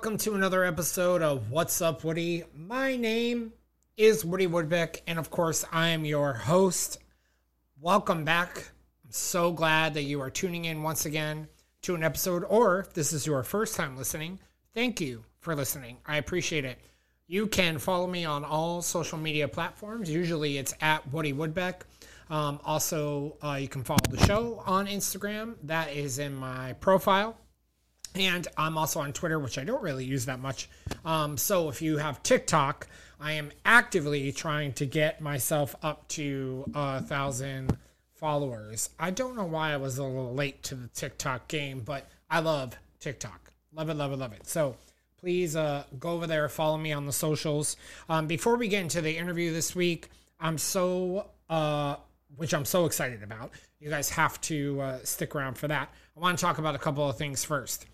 Welcome to another episode of What's Up, Woody. My name is Woody Woodbeck, and of course, I am your host. Welcome back. I'm so glad that you are tuning in once again to an episode, or if this is your first time listening, thank you for listening. I appreciate it. You can follow me on all social media platforms. Usually it's at Woody Woodbeck. Um, also, uh, you can follow the show on Instagram. That is in my profile. And I'm also on Twitter, which I don't really use that much. Um, so if you have TikTok, I am actively trying to get myself up to a thousand followers. I don't know why I was a little late to the TikTok game, but I love TikTok. Love it, love it, love it. So please uh, go over there, follow me on the socials. Um, before we get into the interview this week, I'm so, uh, which I'm so excited about. You guys have to uh, stick around for that. I want to talk about a couple of things first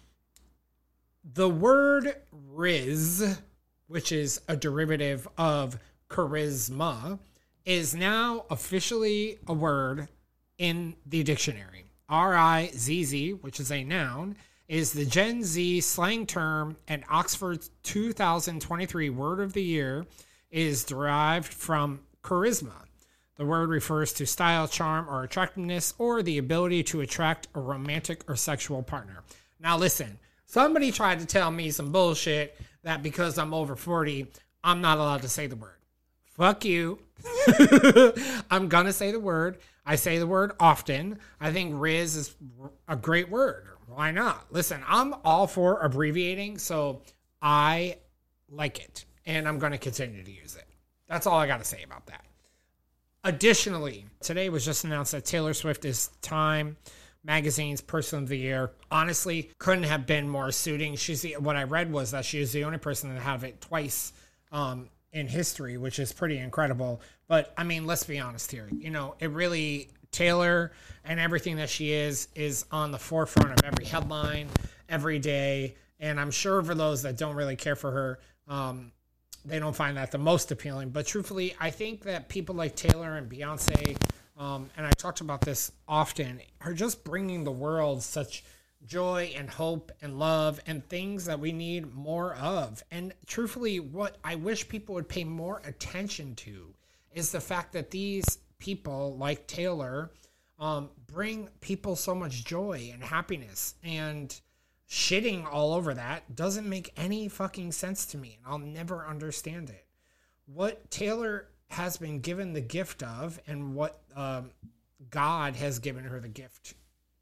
the word rizz, which is a derivative of charisma, is now officially a word in the dictionary. R I Z Z, which is a noun, is the Gen Z slang term, and Oxford's 2023 word of the year is derived from charisma. The word refers to style, charm, or attractiveness, or the ability to attract a romantic or sexual partner. Now, listen, Somebody tried to tell me some bullshit that because I'm over 40, I'm not allowed to say the word. Fuck you. I'm going to say the word. I say the word often. I think Rizz is a great word. Why not? Listen, I'm all for abbreviating, so I like it and I'm going to continue to use it. That's all I got to say about that. Additionally, today was just announced that Taylor Swift is time magazine's person of the year. Honestly, couldn't have been more suiting. She's the, what I read was that she is the only person to have it twice um, in history, which is pretty incredible. But I mean, let's be honest here. You know, it really Taylor and everything that she is is on the forefront of every headline every day. And I'm sure for those that don't really care for her, um, they don't find that the most appealing. But truthfully, I think that people like Taylor and Beyonce um, and I talked about this often, are just bringing the world such joy and hope and love and things that we need more of. And truthfully, what I wish people would pay more attention to is the fact that these people, like Taylor, um, bring people so much joy and happiness. And shitting all over that doesn't make any fucking sense to me. And I'll never understand it. What Taylor has been given the gift of and what um, God has given her the gift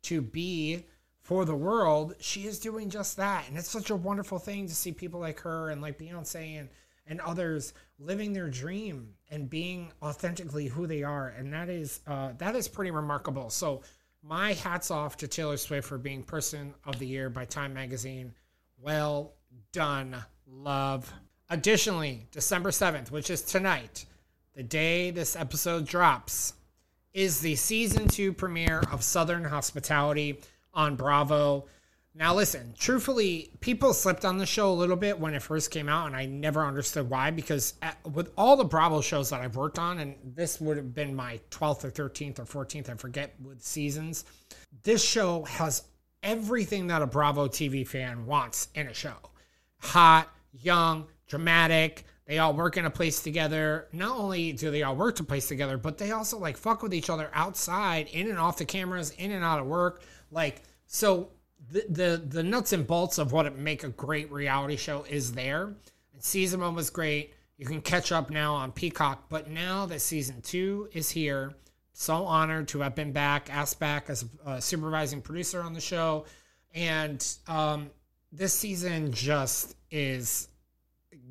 to be for the world, she is doing just that. And it's such a wonderful thing to see people like her and like Beyonce and, and others living their dream and being authentically who they are. And that is uh, that is pretty remarkable. So my hats off to Taylor Swift for being Person of the Year by Time Magazine. Well done, love. Additionally, December 7th, which is tonight, the day this episode drops, is the season two premiere of Southern Hospitality on Bravo. Now, listen, truthfully, people slipped on the show a little bit when it first came out, and I never understood why. Because at, with all the Bravo shows that I've worked on, and this would have been my 12th or 13th or 14th, I forget with seasons, this show has everything that a Bravo TV fan wants in a show hot, young, dramatic, they all work in a place together. Not only do they all work to place together, but they also like fuck with each other outside, in and off the cameras, in and out of work. Like so, the the, the nuts and bolts of what it make a great reality show is there. And season one was great. You can catch up now on Peacock, but now that season two is here, so honored to have been back, asked back as a supervising producer on the show, and um, this season just is,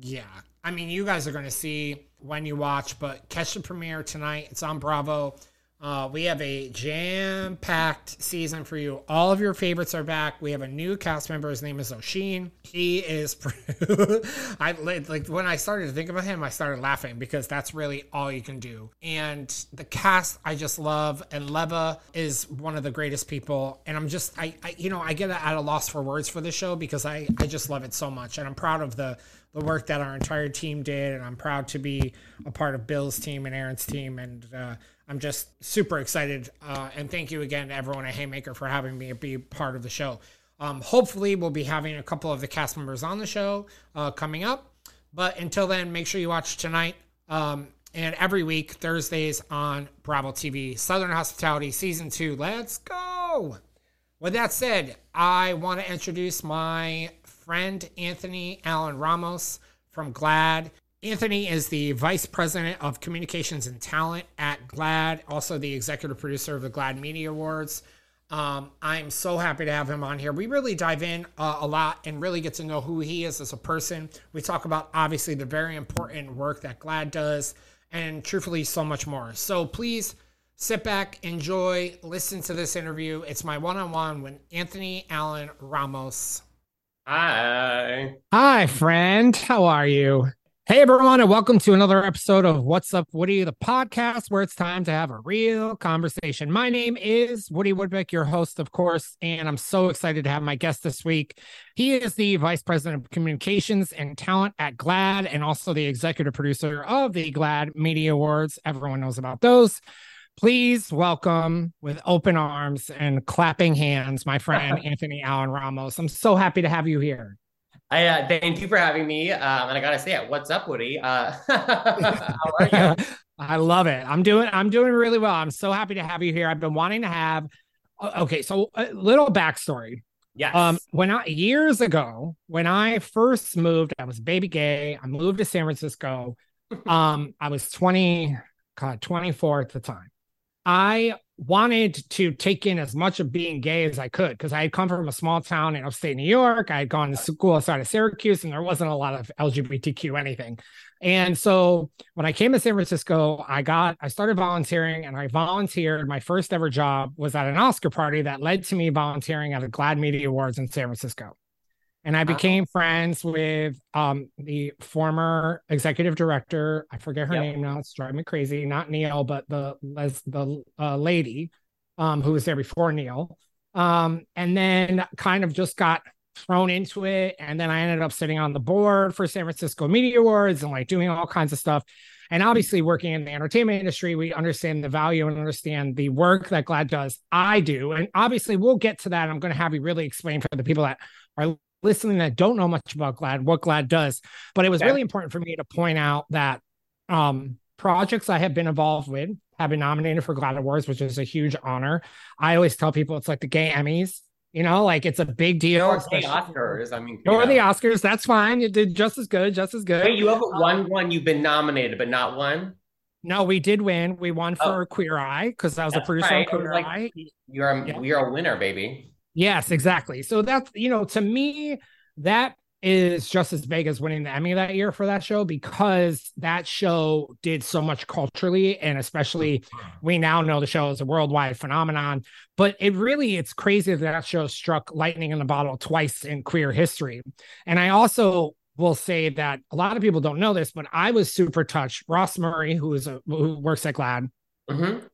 yeah, I mean, you guys are going to see when you watch, but catch the premiere tonight. It's on Bravo. Uh, we have a jam packed season for you. All of your favorites are back. We have a new cast member. His name is Oshin. He is, I like when I started to think about him, I started laughing because that's really all you can do. And the cast I just love. And Leva is one of the greatest people. And I'm just, I, I you know, I get at a loss for words for this show because I, I just love it so much. And I'm proud of the the work that our entire team did, and I'm proud to be a part of Bill's team and Aaron's team, and uh, I'm just super excited. Uh, and thank you again to everyone at Haymaker for having me be part of the show. Um, hopefully, we'll be having a couple of the cast members on the show uh, coming up. But until then, make sure you watch tonight um, and every week, Thursdays on Bravo TV. Southern Hospitality Season 2. Let's go! With that said, I want to introduce my friend Anthony Allen Ramos from GLAAD. Anthony is the Vice President of Communications and Talent at GLAAD, also the executive producer of the GLAAD Media Awards. Um, I'm so happy to have him on here. We really dive in uh, a lot and really get to know who he is as a person. We talk about obviously the very important work that GLAAD does, and truthfully, so much more. So please sit back, enjoy, listen to this interview. It's my one on one with Anthony Allen Ramos. Hi. Hi, friend. How are you? Hey, everyone, and welcome to another episode of What's Up, Woody, the podcast where it's time to have a real conversation. My name is Woody Woodbeck, your host, of course, and I'm so excited to have my guest this week. He is the Vice President of Communications and Talent at GLAAD and also the executive producer of the GLAAD Media Awards. Everyone knows about those. Please welcome with open arms and clapping hands, my friend Anthony Allen Ramos. I'm so happy to have you here. I uh, thank you for having me. Um, and I gotta say it. What's up, Woody? Uh, how are you? I love it. I'm doing. I'm doing really well. I'm so happy to have you here. I've been wanting to have. Okay, so a little backstory. Yes. Um, when I years ago, when I first moved, I was baby gay. I moved to San Francisco. um, I was 20, God, 24 at the time. I wanted to take in as much of being gay as I could because I had come from a small town in upstate New York. I had gone to school outside of Syracuse and there wasn't a lot of LGBTQ anything. And so when I came to San Francisco, I got, I started volunteering and I volunteered. My first ever job was at an Oscar party that led to me volunteering at the GLAAD Media Awards in San Francisco and I became friends with um, the former executive director. I forget her yep. name now; it's driving me crazy. Not Neil, but the les, the uh, lady um, who was there before Neil. Um, and then kind of just got thrown into it, and then I ended up sitting on the board for San Francisco Media Awards and like doing all kinds of stuff. And obviously, working in the entertainment industry, we understand the value and understand the work that GLAAD does. I do, and obviously, we'll get to that. I'm going to have you really explain for the people that are listening that don't know much about GLAAD, what GLAAD does. But it was really important for me to point out that um, projects I have been involved with have been nominated for GLAAD Awards, which is a huge honor. I always tell people it's like the gay Emmys. You know, like it's a big deal. Or the Oscars. I mean, or know. the Oscars. That's fine. You did just as good, just as good. Wait, you haven't um, won one. You've been nominated, but not one. No, we did win. We won for oh. Queer Eye because I was That's a producer right. on Queer like, Eye. You're a, yeah. you're a winner, baby. Yes, exactly. So that's you know, to me, that is just as big as winning the Emmy that year for that show because that show did so much culturally and especially we now know the show is a worldwide phenomenon but it really it's crazy that that show struck lightning in the bottle twice in queer history. And I also will say that a lot of people don't know this but I was super touched. Ross Murray who is a who works at GLAAD mm-hmm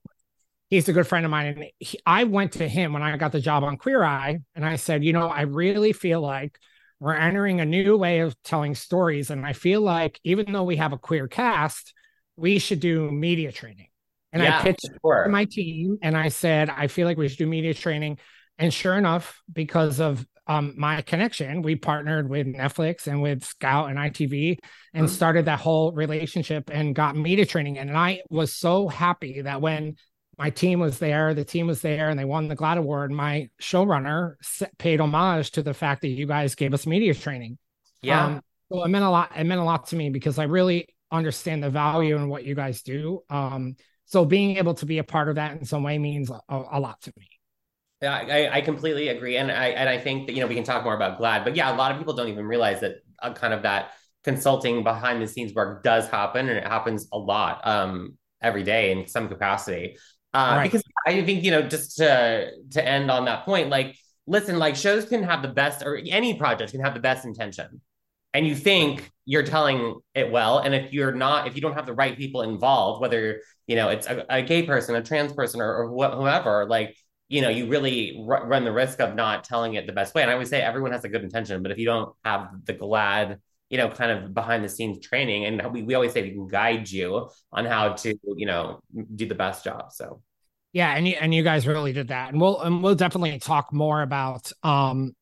he's a good friend of mine. And he, I went to him when I got the job on Queer Eye, and I said, you know, I really feel like we're entering a new way of telling stories. And I feel like even though we have a queer cast, we should do media training. And yeah, I pitched sure. to my team and I said, I feel like we should do media training. And sure enough, because of um, my connection, we partnered with Netflix and with Scout and ITV and mm-hmm. started that whole relationship and got media training. And I was so happy that when my team was there, the team was there, and they won the GLAAD Award. My showrunner paid homage to the fact that you guys gave us media training. Yeah. Um, so it meant a lot. It meant a lot to me because I really understand the value in what you guys do. Um, so being able to be a part of that in some way means a, a lot to me. Yeah, I, I, completely agree, and I and I think that you know we can talk more about GLAAD, but yeah, a lot of people don't even realize that uh, kind of that consulting behind the scenes work does happen, and it happens a lot um, every day in some capacity. Uh, right. Because I think you know, just to to end on that point, like listen, like shows can have the best, or any project can have the best intention, and you think you're telling it well, and if you're not, if you don't have the right people involved, whether you know it's a, a gay person, a trans person, or, or wh- whoever, like you know, you really r- run the risk of not telling it the best way. And I would say everyone has a good intention, but if you don't have the GLAAD you know, kind of behind the scenes training. And we, we always say we can guide you on how to, you know, do the best job. So yeah, and you and you guys really did that. And we'll and we'll definitely talk more about um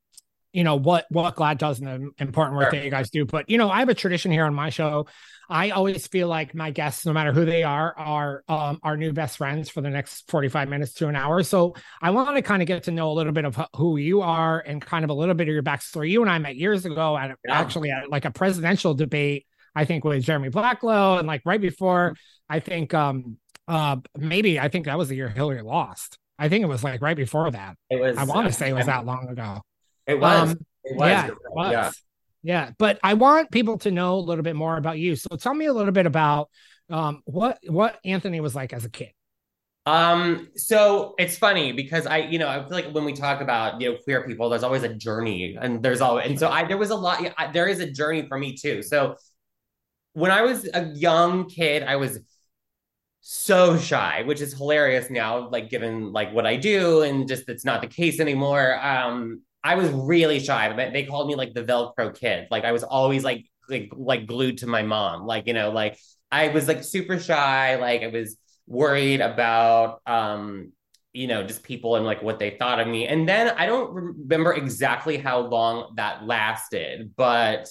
you know what what GLAAD does and the important work sure. that you guys do. But you know, I have a tradition here on my show. I always feel like my guests, no matter who they are, are um, our new best friends for the next forty five minutes to an hour. So I want to kind of get to know a little bit of who you are and kind of a little bit of your backstory. You and I met years ago at yeah. actually at like a presidential debate. I think with Jeremy Blacklow and like right before. I think um uh maybe I think that was the year Hillary lost. I think it was like right before that. It was. I want to uh, say it was that long ago. It was. Um, it was. Yeah, it was. yeah. Yeah. But I want people to know a little bit more about you. So tell me a little bit about um, what what Anthony was like as a kid. Um, so it's funny because I, you know, I feel like when we talk about you know queer people, there's always a journey, and there's always, and so I there was a lot. I, there is a journey for me too. So when I was a young kid, I was so shy, which is hilarious now, like given like what I do, and just it's not the case anymore. Um, I was really shy. But they called me like the Velcro kid. Like I was always like like like glued to my mom. Like you know, like I was like super shy. Like I was worried about um you know just people and like what they thought of me. And then I don't remember exactly how long that lasted, but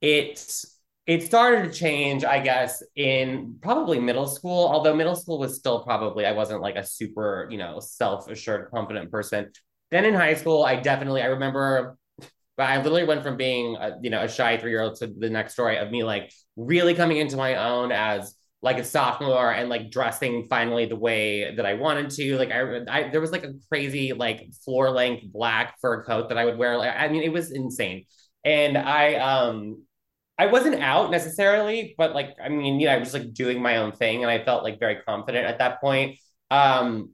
it it started to change, I guess, in probably middle school. Although middle school was still probably I wasn't like a super you know self assured confident person. Then in high school, I definitely I remember but I literally went from being a, you know a shy three year old to the next story of me like really coming into my own as like a sophomore and like dressing finally the way that I wanted to. Like I, I there was like a crazy like floor length black fur coat that I would wear. Like I mean, it was insane. And I um I wasn't out necessarily, but like I mean, you know, I was like doing my own thing, and I felt like very confident at that point. Um,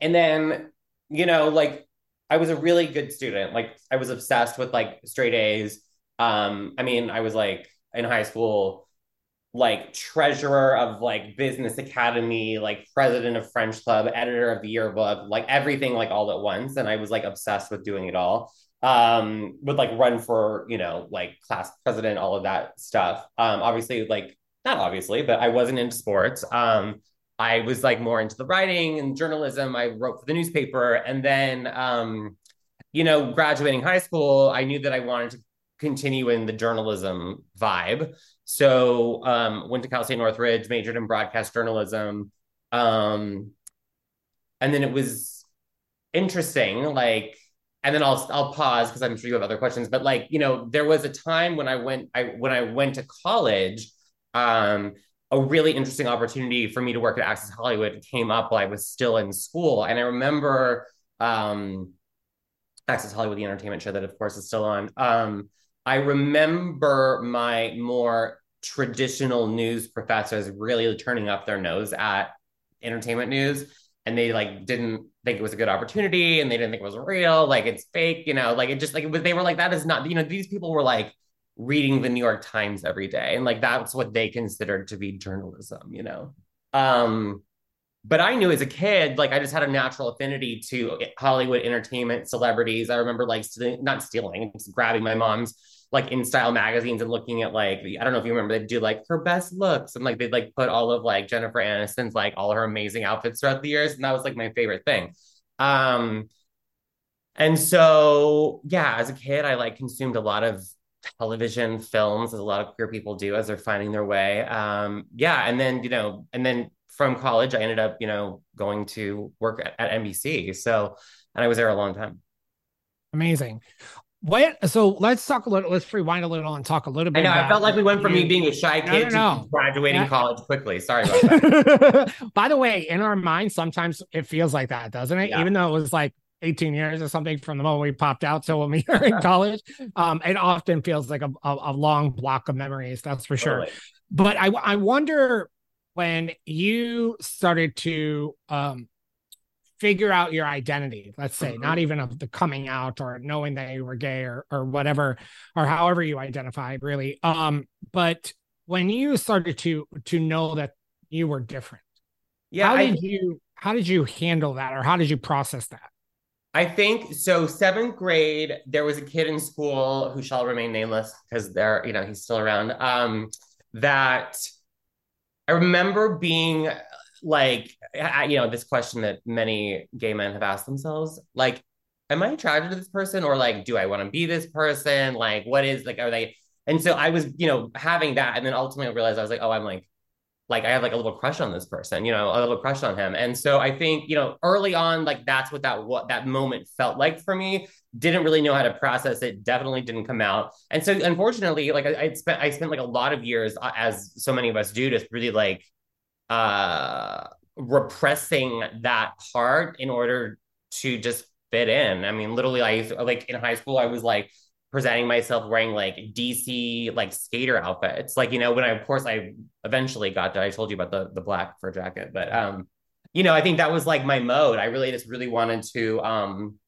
and then you know, like I was a really good student. Like I was obsessed with like straight A's. Um, I mean, I was like in high school, like treasurer of like business academy, like president of French club, editor of the yearbook, like everything like all at once. And I was like obsessed with doing it all. Um, would like run for, you know, like class president, all of that stuff. Um, obviously, like not obviously, but I wasn't into sports. Um, I was like more into the writing and journalism. I wrote for the newspaper. And then, um, you know, graduating high school, I knew that I wanted to continue in the journalism vibe. So um, went to Cal State Northridge, majored in broadcast journalism. Um, and then it was interesting, like, and then I'll I'll pause because I'm sure you have other questions. But like, you know, there was a time when I went I when I went to college, um, a really interesting opportunity for me to work at Access Hollywood came up while I was still in school. And I remember um, Access Hollywood, the entertainment show that, of course, is still on. Um, I remember my more traditional news professors really turning up their nose at entertainment news. And they like didn't think it was a good opportunity and they didn't think it was real. Like it's fake, you know, like it just like it was, they were like, that is not, you know, these people were like, reading the New York Times every day. And like that's what they considered to be journalism, you know? Um, but I knew as a kid, like I just had a natural affinity to Hollywood entertainment, celebrities. I remember like st- not stealing, just grabbing my mom's like in style magazines and looking at like I don't know if you remember they'd do like her best looks and like they'd like put all of like Jennifer Aniston's like all her amazing outfits throughout the years and that was like my favorite thing. Um and so yeah, as a kid I like consumed a lot of television films as a lot of queer people do as they're finding their way. Um yeah and then you know and then from college i ended up you know going to work at, at nbc so and i was there a long time. Amazing. What so let's talk a little let's rewind a little and talk a little bit i know i felt like we went from you. me being a shy kid to graduating yeah. college quickly. Sorry about that. By the way in our minds sometimes it feels like that doesn't it? Yeah. even though it was like 18 years or something from the moment we popped out till when we were in college. Um, it often feels like a, a, a, long block of memories, that's for sure. Totally. But I, I wonder when you started to um, figure out your identity, let's say, mm-hmm. not even of the coming out or knowing that you were gay or, or whatever, or however you identify really. Um, but when you started to to know that you were different, yeah, how did you how did you handle that or how did you process that? I think so. Seventh grade, there was a kid in school who shall remain nameless because they're, you know, he's still around. Um, that I remember being like, you know, this question that many gay men have asked themselves, like, am I attracted to this person or like, do I want to be this person? Like, what is like, are they? And so I was, you know, having that. And then ultimately I realized I was like, oh, I'm like, like I have like a little crush on this person, you know, a little crush on him. And so I think, you know, early on, like that's what that what that moment felt like for me. Didn't really know how to process it. Definitely didn't come out. And so unfortunately, like I, I spent I spent like a lot of years, uh, as so many of us do, just really like uh repressing that part in order to just fit in. I mean, literally, I like in high school, I was like presenting myself wearing like DC like skater outfits. Like, you know, when I of course I eventually got that. I told you about the the black fur jacket, but um, you know, I think that was like my mode. I really just really wanted to um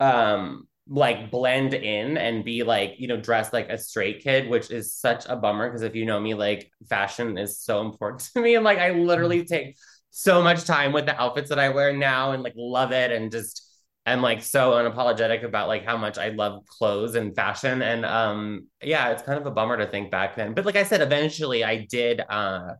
um like blend in and be like, you know, dressed like a straight kid, which is such a bummer because if you know me, like fashion is so important to me. And like I literally take so much time with the outfits that I wear now and like love it and just I'm like so unapologetic about like how much I love clothes and fashion. And um yeah, it's kind of a bummer to think back then. But like I said, eventually I did uh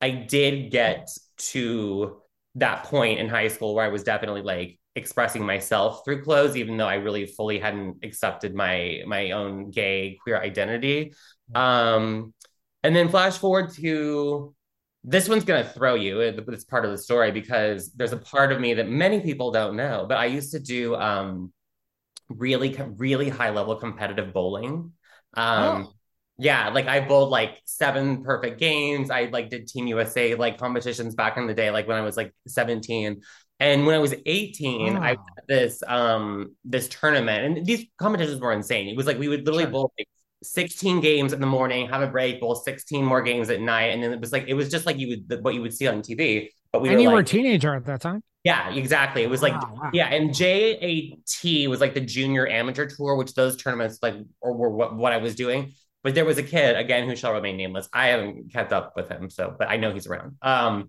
I did get to that point in high school where I was definitely like expressing myself through clothes, even though I really fully hadn't accepted my my own gay queer identity. Um and then flash forward to this one's going to throw you it's part of the story because there's a part of me that many people don't know but i used to do um, really really high level competitive bowling um, oh. yeah like i bowled like seven perfect games i like did team usa like competitions back in the day like when i was like 17 and when i was 18 oh. i this um this tournament and these competitions were insane it was like we would literally sure. bowl like 16 games in the morning, have a break, bowl 16 more games at night. And then it was like, it was just like you would, what you would see on TV. But we and were you like, were a teenager at that time? Yeah, exactly. It was like, wow, wow. yeah. And JAT was like the junior amateur tour, which those tournaments like, or were what, what I was doing. But there was a kid, again, who shall remain nameless. I haven't kept up with him. So, but I know he's around. Um,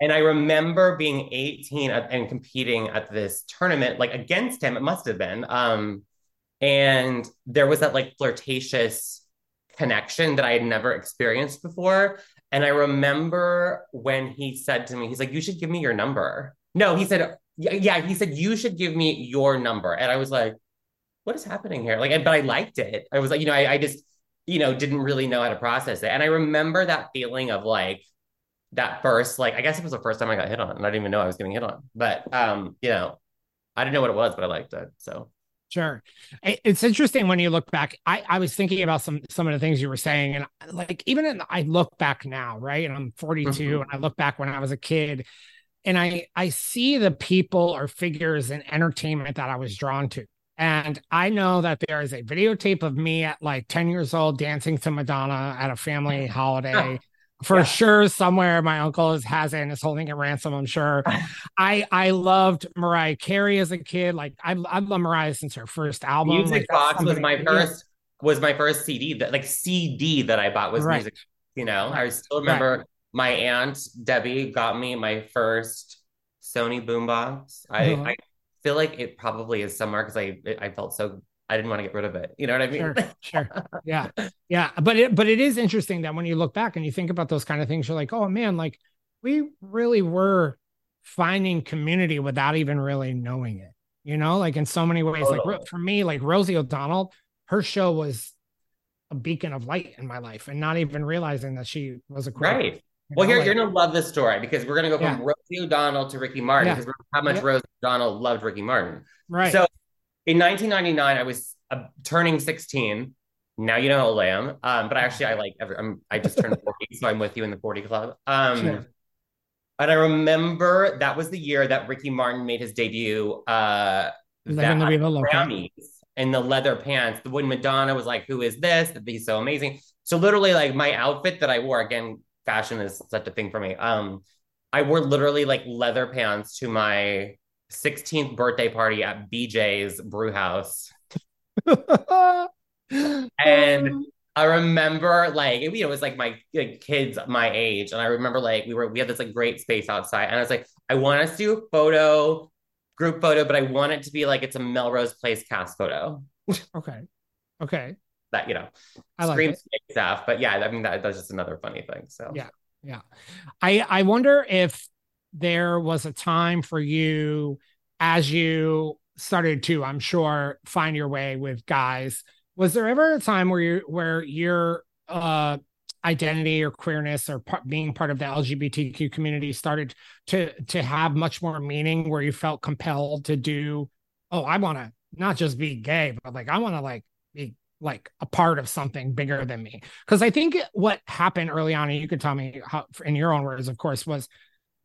and I remember being 18 and competing at this tournament, like against him, it must have been. Um, and there was that like flirtatious connection that I had never experienced before. And I remember when he said to me, he's like, You should give me your number. No, he said, Yeah, he said, You should give me your number. And I was like, What is happening here? Like, but I liked it. I was like, You know, I, I just, you know, didn't really know how to process it. And I remember that feeling of like, that first, like, I guess it was the first time I got hit on, and I didn't even know I was getting hit on. But, um, you know, I didn't know what it was, but I liked it. So Sure. It's interesting when you look back. I, I was thinking about some some of the things you were saying, and like even in, I look back now, right? And I'm 42, mm-hmm. and I look back when I was a kid, and I I see the people or figures in entertainment that I was drawn to. And I know that there is a videotape of me at like 10 years old dancing to Madonna at a family holiday for yeah. sure somewhere my uncle is has it and is holding it ransom i'm sure i i loved mariah carey as a kid like i i've loved mariah since her first album music like, box was my first was my first cd that like cd that i bought was right. music you know right. i still remember right. my aunt debbie got me my first sony boombox i uh-huh. i feel like it probably is somewhere because i i felt so I didn't want to get rid of it. You know what I mean? Sure, sure. Yeah. Yeah. But it but it is interesting that when you look back and you think about those kind of things, you're like, oh man, like we really were finding community without even really knowing it. You know, like in so many ways. Like for me, like Rosie O'Donnell, her show was a beacon of light in my life and not even realizing that she was a queen. Right. well, know, here like, you're gonna love this story because we're gonna go from yeah. Rosie O'Donnell to Ricky Martin because yeah. how much yeah. Rosie O'Donnell loved Ricky Martin. Right. So in 1999, I was uh, turning 16. Now you know how old I am. Um, but actually, I like every, I'm, I just turned 40, so I'm with you in the 40 club. Um, sure. And I remember that was the year that Ricky Martin made his debut. Uh, that Grammys in the leather pants. The when Madonna was like, "Who is this? That he's so amazing." So literally, like my outfit that I wore again, fashion is such a thing for me. Um, I wore literally like leather pants to my 16th birthday party at BJ's Brew House. and I remember like you know, it was like my like, kids my age, and I remember like we were we had this like great space outside, and I was like, I want us to do a photo, group photo, but I want it to be like it's a Melrose Place cast photo. okay, okay. That you know, I like stuff, but yeah, I mean that, that's just another funny thing. So yeah, yeah. I I wonder if there was a time for you as you started to, I'm sure, find your way with guys. Was there ever a time where you where your uh identity or queerness or part, being part of the LGBTQ community started to to have much more meaning where you felt compelled to do oh I want to not just be gay but like I want to like be like a part of something bigger than me because I think what happened early on and you could tell me how in your own words of course was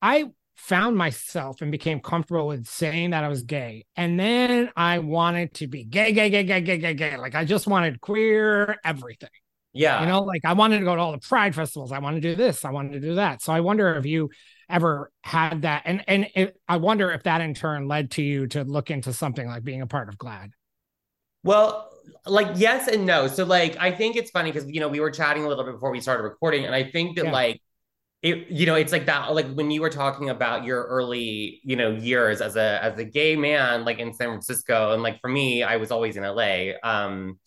I found myself and became comfortable with saying that I was gay. And then I wanted to be gay, gay, gay, gay, gay, gay, gay. Like I just wanted queer everything. Yeah. You know, like I wanted to go to all the pride festivals. I wanted to do this. I wanted to do that. So I wonder if you ever had that. And and it, I wonder if that in turn led to you to look into something like being a part of GLAAD. Well, like yes and no. So like I think it's funny because you know we were chatting a little bit before we started recording, and I think that yeah. like it, you know, it's like that. Like when you were talking about your early, you know, years as a as a gay man, like in San Francisco, and like for me, I was always in LA. Um,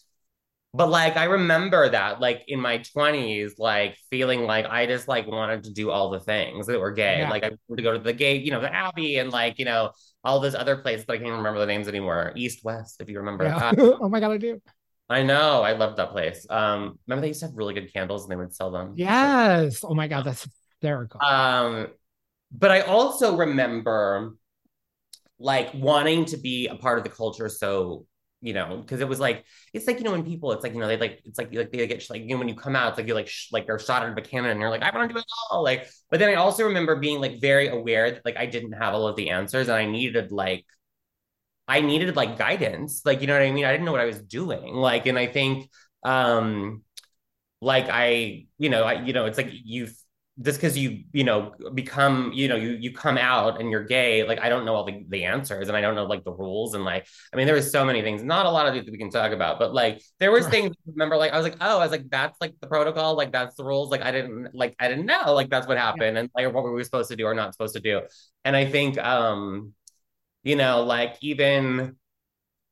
but like I remember that like in my 20s, like feeling like I just like wanted to do all the things that were gay. Yeah. Like I wanted to go to the gay, you know, the Abbey and like, you know, all those other places that I can't remember the names anymore. East West, if you remember. Yeah. oh my god, I do. I know. I love that place. Um, remember they used to have really good candles and they would sell them. Yes. Oh my god, that's hysterical. Um, but I also remember like wanting to be a part of the culture so you know, because it was like it's like you know when people it's like you know they like it's like like they get like you know when you come out it's like you like sh- like they're shot out of a cannon and you're like I want to do it all like but then I also remember being like very aware that like I didn't have all of the answers and I needed like I needed like guidance. Like you know what I mean? I didn't know what I was doing. Like and I think um like I you know I you know it's like you've just because you you know become you know you you come out and you're gay like i don't know all the, the answers and i don't know like the rules and like i mean there was so many things not a lot of these that we can talk about but like there was things remember like i was like oh i was like that's like the protocol like that's the rules like i didn't like i didn't know like that's what happened and like what were we supposed to do or not supposed to do. And i think um you know like even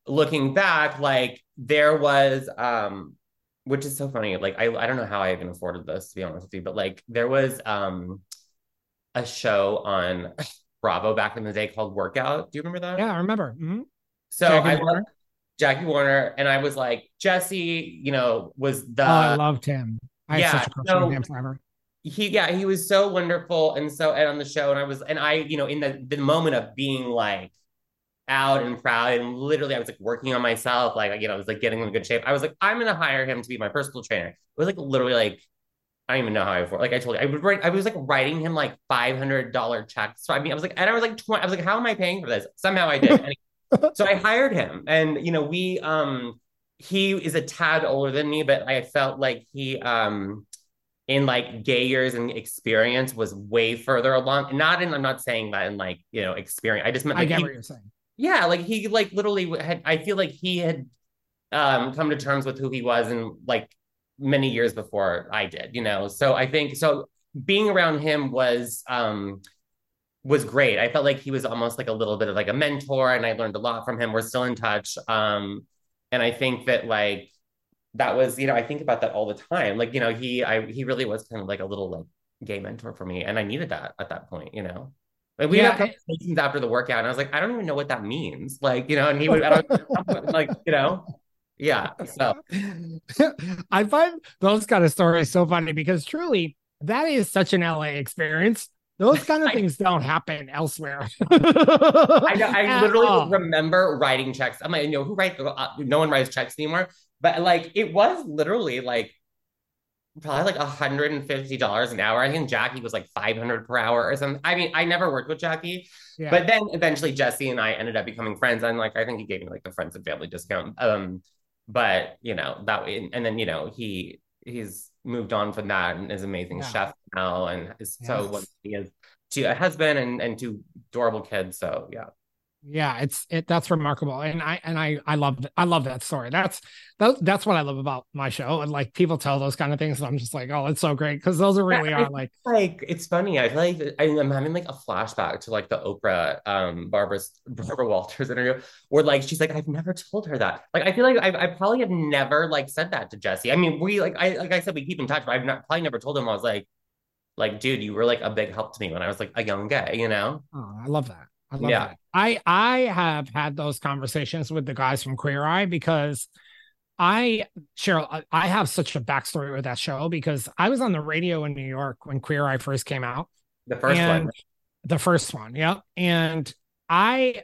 looking back like there was um which is so funny. Like I, I don't know how I even afforded this to be honest with you, but like there was um a show on Bravo back in the day called Workout. Do you remember that? Yeah, I remember. Mm-hmm. So Jackie I Warner. loved Jackie Warner, and I was like Jesse. You know, was the oh, I loved him. I yeah, had such a crush so, him forever. He yeah, he was so wonderful and so and on the show, and I was and I you know in the the moment of being like out and proud. And literally, I was like working on myself, like, you know, I was like getting in good shape. I was like, I'm going to hire him to be my personal trainer. It was like literally like, I don't even know how I afford. Like I told you, I would write. I was like writing him like five hundred dollar checks. So I mean, I was like, and I was like, 20, I was like, how am I paying for this? Somehow I did. so I hired him, and you know, we um, he is a tad older than me, but I felt like he um, in like gay years and experience was way further along. Not in, I'm not saying that in like you know experience. I just meant like, I get he, what you're saying yeah like he like literally had i feel like he had um come to terms with who he was and like many years before i did you know? So i think so being around him was um was great. I felt like he was almost like a little bit of like a mentor and i learned a lot from him. We're still in touch um and i think that like that was you know i think about that all the time. Like you know he i he really was kind of like a little like gay mentor for me and i needed that at that point you know like we yeah. had conversations after the workout, and I was like, I don't even know what that means. Like, you know, and he would, I don't, like, you know, yeah. So I find those kind of stories so funny because truly, that is such an LA experience. Those kind of things don't happen elsewhere. I know. I literally all. remember writing checks. I'm like, you know, who writes? Uh, no one writes checks anymore. But like, it was literally like probably like $150 an hour. I think Jackie was like 500 per hour or something. I mean, I never worked with Jackie, yeah. but then eventually Jesse and I ended up becoming friends. And like, I think he gave me like the friends and family discount. Um, but you know, that way, and then, you know, he, he's moved on from that and is amazing yeah. chef now and is yes. so he has to a husband and, and two adorable kids. So yeah yeah it's it that's remarkable and i and i i love i love that story. That's that, that's what i love about my show and like people tell those kind of things and i'm just like oh it's so great because those are really yeah, are like like it's funny i feel like i'm having like a flashback to like the oprah um barbara's barbara walters interview where like she's like i've never told her that like i feel like i, I probably have never like said that to jesse i mean we like i like i said we keep in touch but i've not probably never told him i was like like dude you were like a big help to me when i was like a young gay you know? Oh i love that I love yeah. that. I I have had those conversations with the guys from Queer Eye because I Cheryl, I have such a backstory with that show because I was on the radio in New York when Queer Eye first came out. The first one. The first one, yeah. And I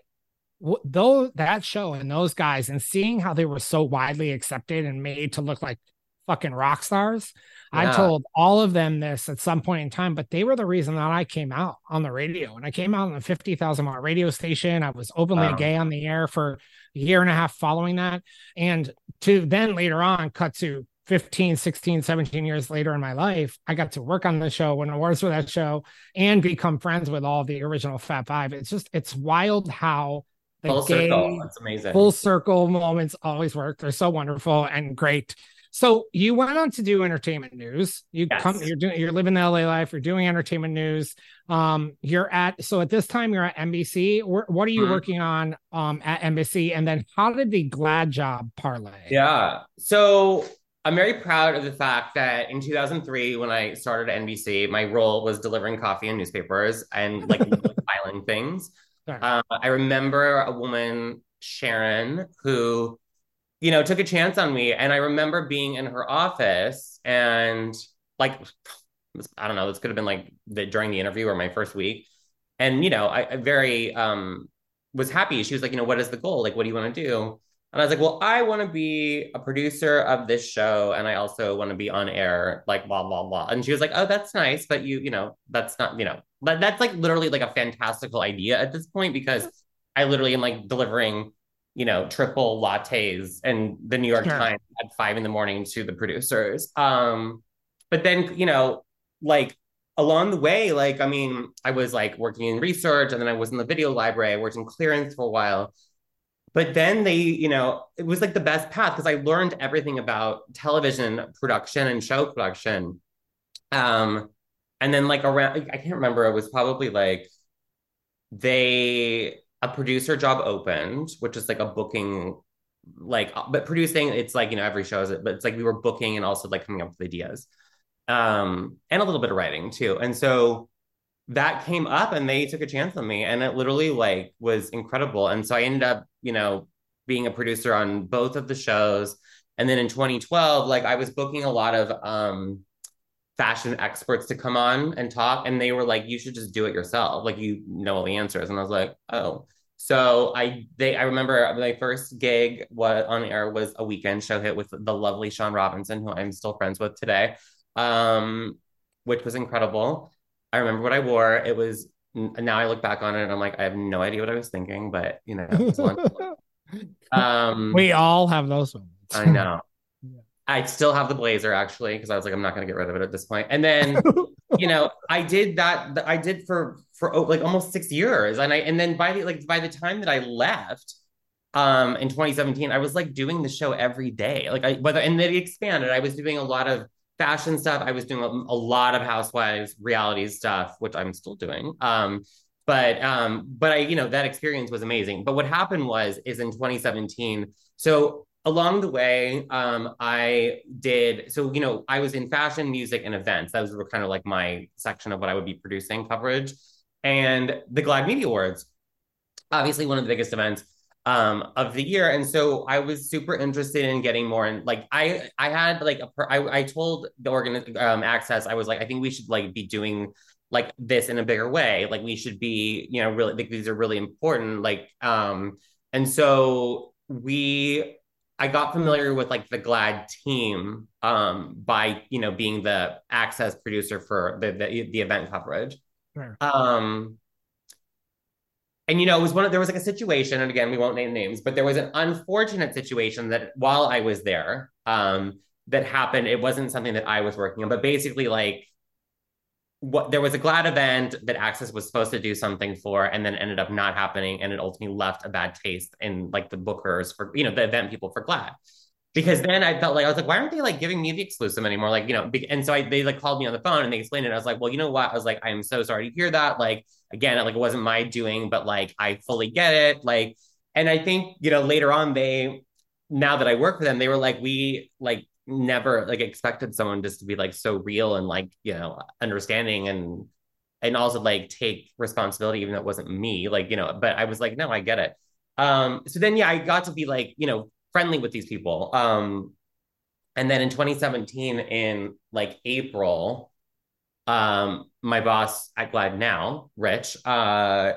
though that show and those guys and seeing how they were so widely accepted and made to look like fucking rock stars. Yeah. I told all of them this at some point in time, but they were the reason that I came out on the radio. And I came out on a 50,000 watt radio station. I was openly wow. gay on the air for a year and a half following that. And to then later on cut to 15, 16, 17 years later in my life, I got to work on the show, win awards for that show, and become friends with all the original Fab Five. It's just, it's wild how the full gay, circle. That's amazing. Full circle moments always work. They're so wonderful and great. So you went on to do entertainment news. You yes. come, you're doing, you're living the LA life. You're doing entertainment news. Um, you're at so at this time you're at NBC. What are you mm-hmm. working on um at NBC? And then how did the GLAAD job parlay? Yeah. So I'm very proud of the fact that in 2003, when I started at NBC, my role was delivering coffee and newspapers and like filing things. Uh, I remember a woman, Sharon, who you know, took a chance on me. And I remember being in her office and like, I don't know, this could have been like the, during the interview or my first week. And, you know, I, I very um, was happy. She was like, you know, what is the goal? Like, what do you want to do? And I was like, well, I want to be a producer of this show. And I also want to be on air, like blah, blah, blah. And she was like, oh, that's nice. But you, you know, that's not, you know, but that's like literally like a fantastical idea at this point because I literally am like delivering you know, triple lattes and the New York sure. Times at five in the morning to the producers. Um, but then, you know, like along the way, like, I mean, I was like working in research and then I was in the video library, I worked in clearance for a while. But then they, you know, it was like the best path because I learned everything about television production and show production. Um, and then like around, I can't remember, it was probably like they a producer job opened, which is like a booking, like, but producing, it's like, you know, every show is it, but it's like we were booking and also like coming up with ideas um, and a little bit of writing too. And so that came up and they took a chance on me and it literally like was incredible. And so I ended up, you know, being a producer on both of the shows. And then in 2012, like I was booking a lot of um fashion experts to come on and talk and they were like you should just do it yourself. Like you know all the answers. And i was like oh. So i they i remember my first gig was on air was a weekend show hit with the lovely shaun robinson who i'm still friends with today um which was incredible. I remember what i wore. It was now i look back on it and i'm like i have no idea what i was thinking but you know um we all have those ones i know I still have the blazer actually because I was like, I'm not going to get rid of it at this point. And then, you know, I did that. I did for for oh, like almost six years, and I and then by the like by the time that I left, um, in 2017, I was like doing the show every day. Like I whether and then it expanded. I was doing a lot of fashion stuff. I was doing a, a lot of housewives reality stuff, which I'm still doing. Um, but um, but I you know that experience was amazing. But what happened was is in 2017. So along the way, um, I did so. You know, I was in fashion, music, and events. Those were kind of like my section of what I would be producing coverage. And the GLAAD Media Awards, obviously one of the biggest events um, of the year, and so I was super interested in getting more. And like I, I had like a, I, I told the organ um, Access, I was like, I think we should like be doing like this in a bigger way. Like we should be, you know, really like these are really important. Like, um, and so we I got familiar with like the GLAAD team um, by you know being the access producer for the the, the event coverage. Sure. Um, and you know, it was one of there was like a situation, and again, we won't name names, but there was an unfortunate situation that while I was there, um, that happened. It wasn't something that I was working on, but basically, like what there was a GLAAD event that Access was supposed to do something for, and then ended up not happening, and it ultimately left a bad taste in like the bookers for you know the event people for GLAAD. Because then I felt like I was like, why aren't they like giving me the exclusive anymore? Like, you know, and so I, they like called me on the phone and they explained it. I was like, well, you know what? I was like, I am so sorry to hear that. Like, again, like it wasn't my doing, but like I fully get it. Like, and I think you know later on they, now that I work for them, they were like, we like never like expected someone just to be like so real and like you know understanding and and also like take responsibility, even though it wasn't me. Like, you know, but I was like, no, I get it. Um, so then yeah, I got to be like, you know, friendly with these people. Um, and then in 2017, in like April, um, my boss at GLAAD Now, Rich, uh,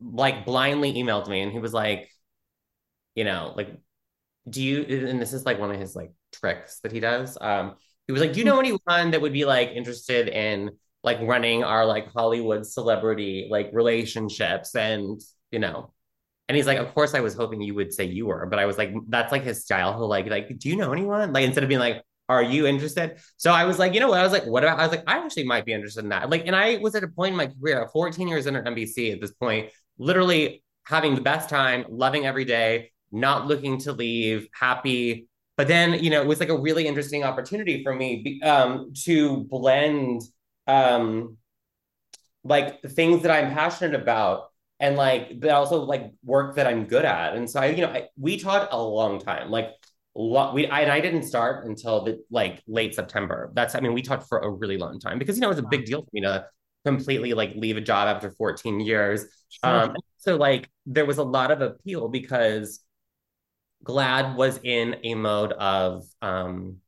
like blindly emailed me and he was like, you know, like, do you, and this is like one of his like tricks that he does. Um, he was like, do you know anyone that would be like interested in like running our like Hollywood celebrity like relationships and, you know, and he's like, of course I was hoping you would say you were, but I was like, that's like his style. He'll like, like, do you know anyone? Like instead of being like, are you interested? So I was like, you know what? I was like, what about? I was like, I actually might be interested in that. Like, and I was at a point in my career, 14 years in at NBC at this point, literally having the best time, loving every day, not looking to leave, happy. But then, you know, it was like a really interesting opportunity for me um, to blend um, like things that I'm passionate about and like, but also like work that I'm good at. And so I, you know, I, we taught a long time, like we I, and I didn't start until the like late September. That's I mean we talked for a really long time because you know it was a big deal for me to completely like leave a job after 14 years. Sure. Um, so like there was a lot of appeal because GLAAD was in a mode of um,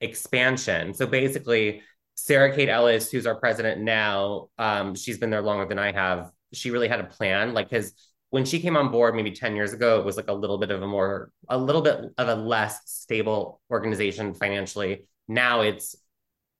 expansion. So basically, Sarah Kate Ellis, who's our president now, um, she's been there longer than I have. She really had a plan, like because when she came on board maybe 10 years ago, it was like a little bit of a more, a little bit of a less stable organization financially. Now it's,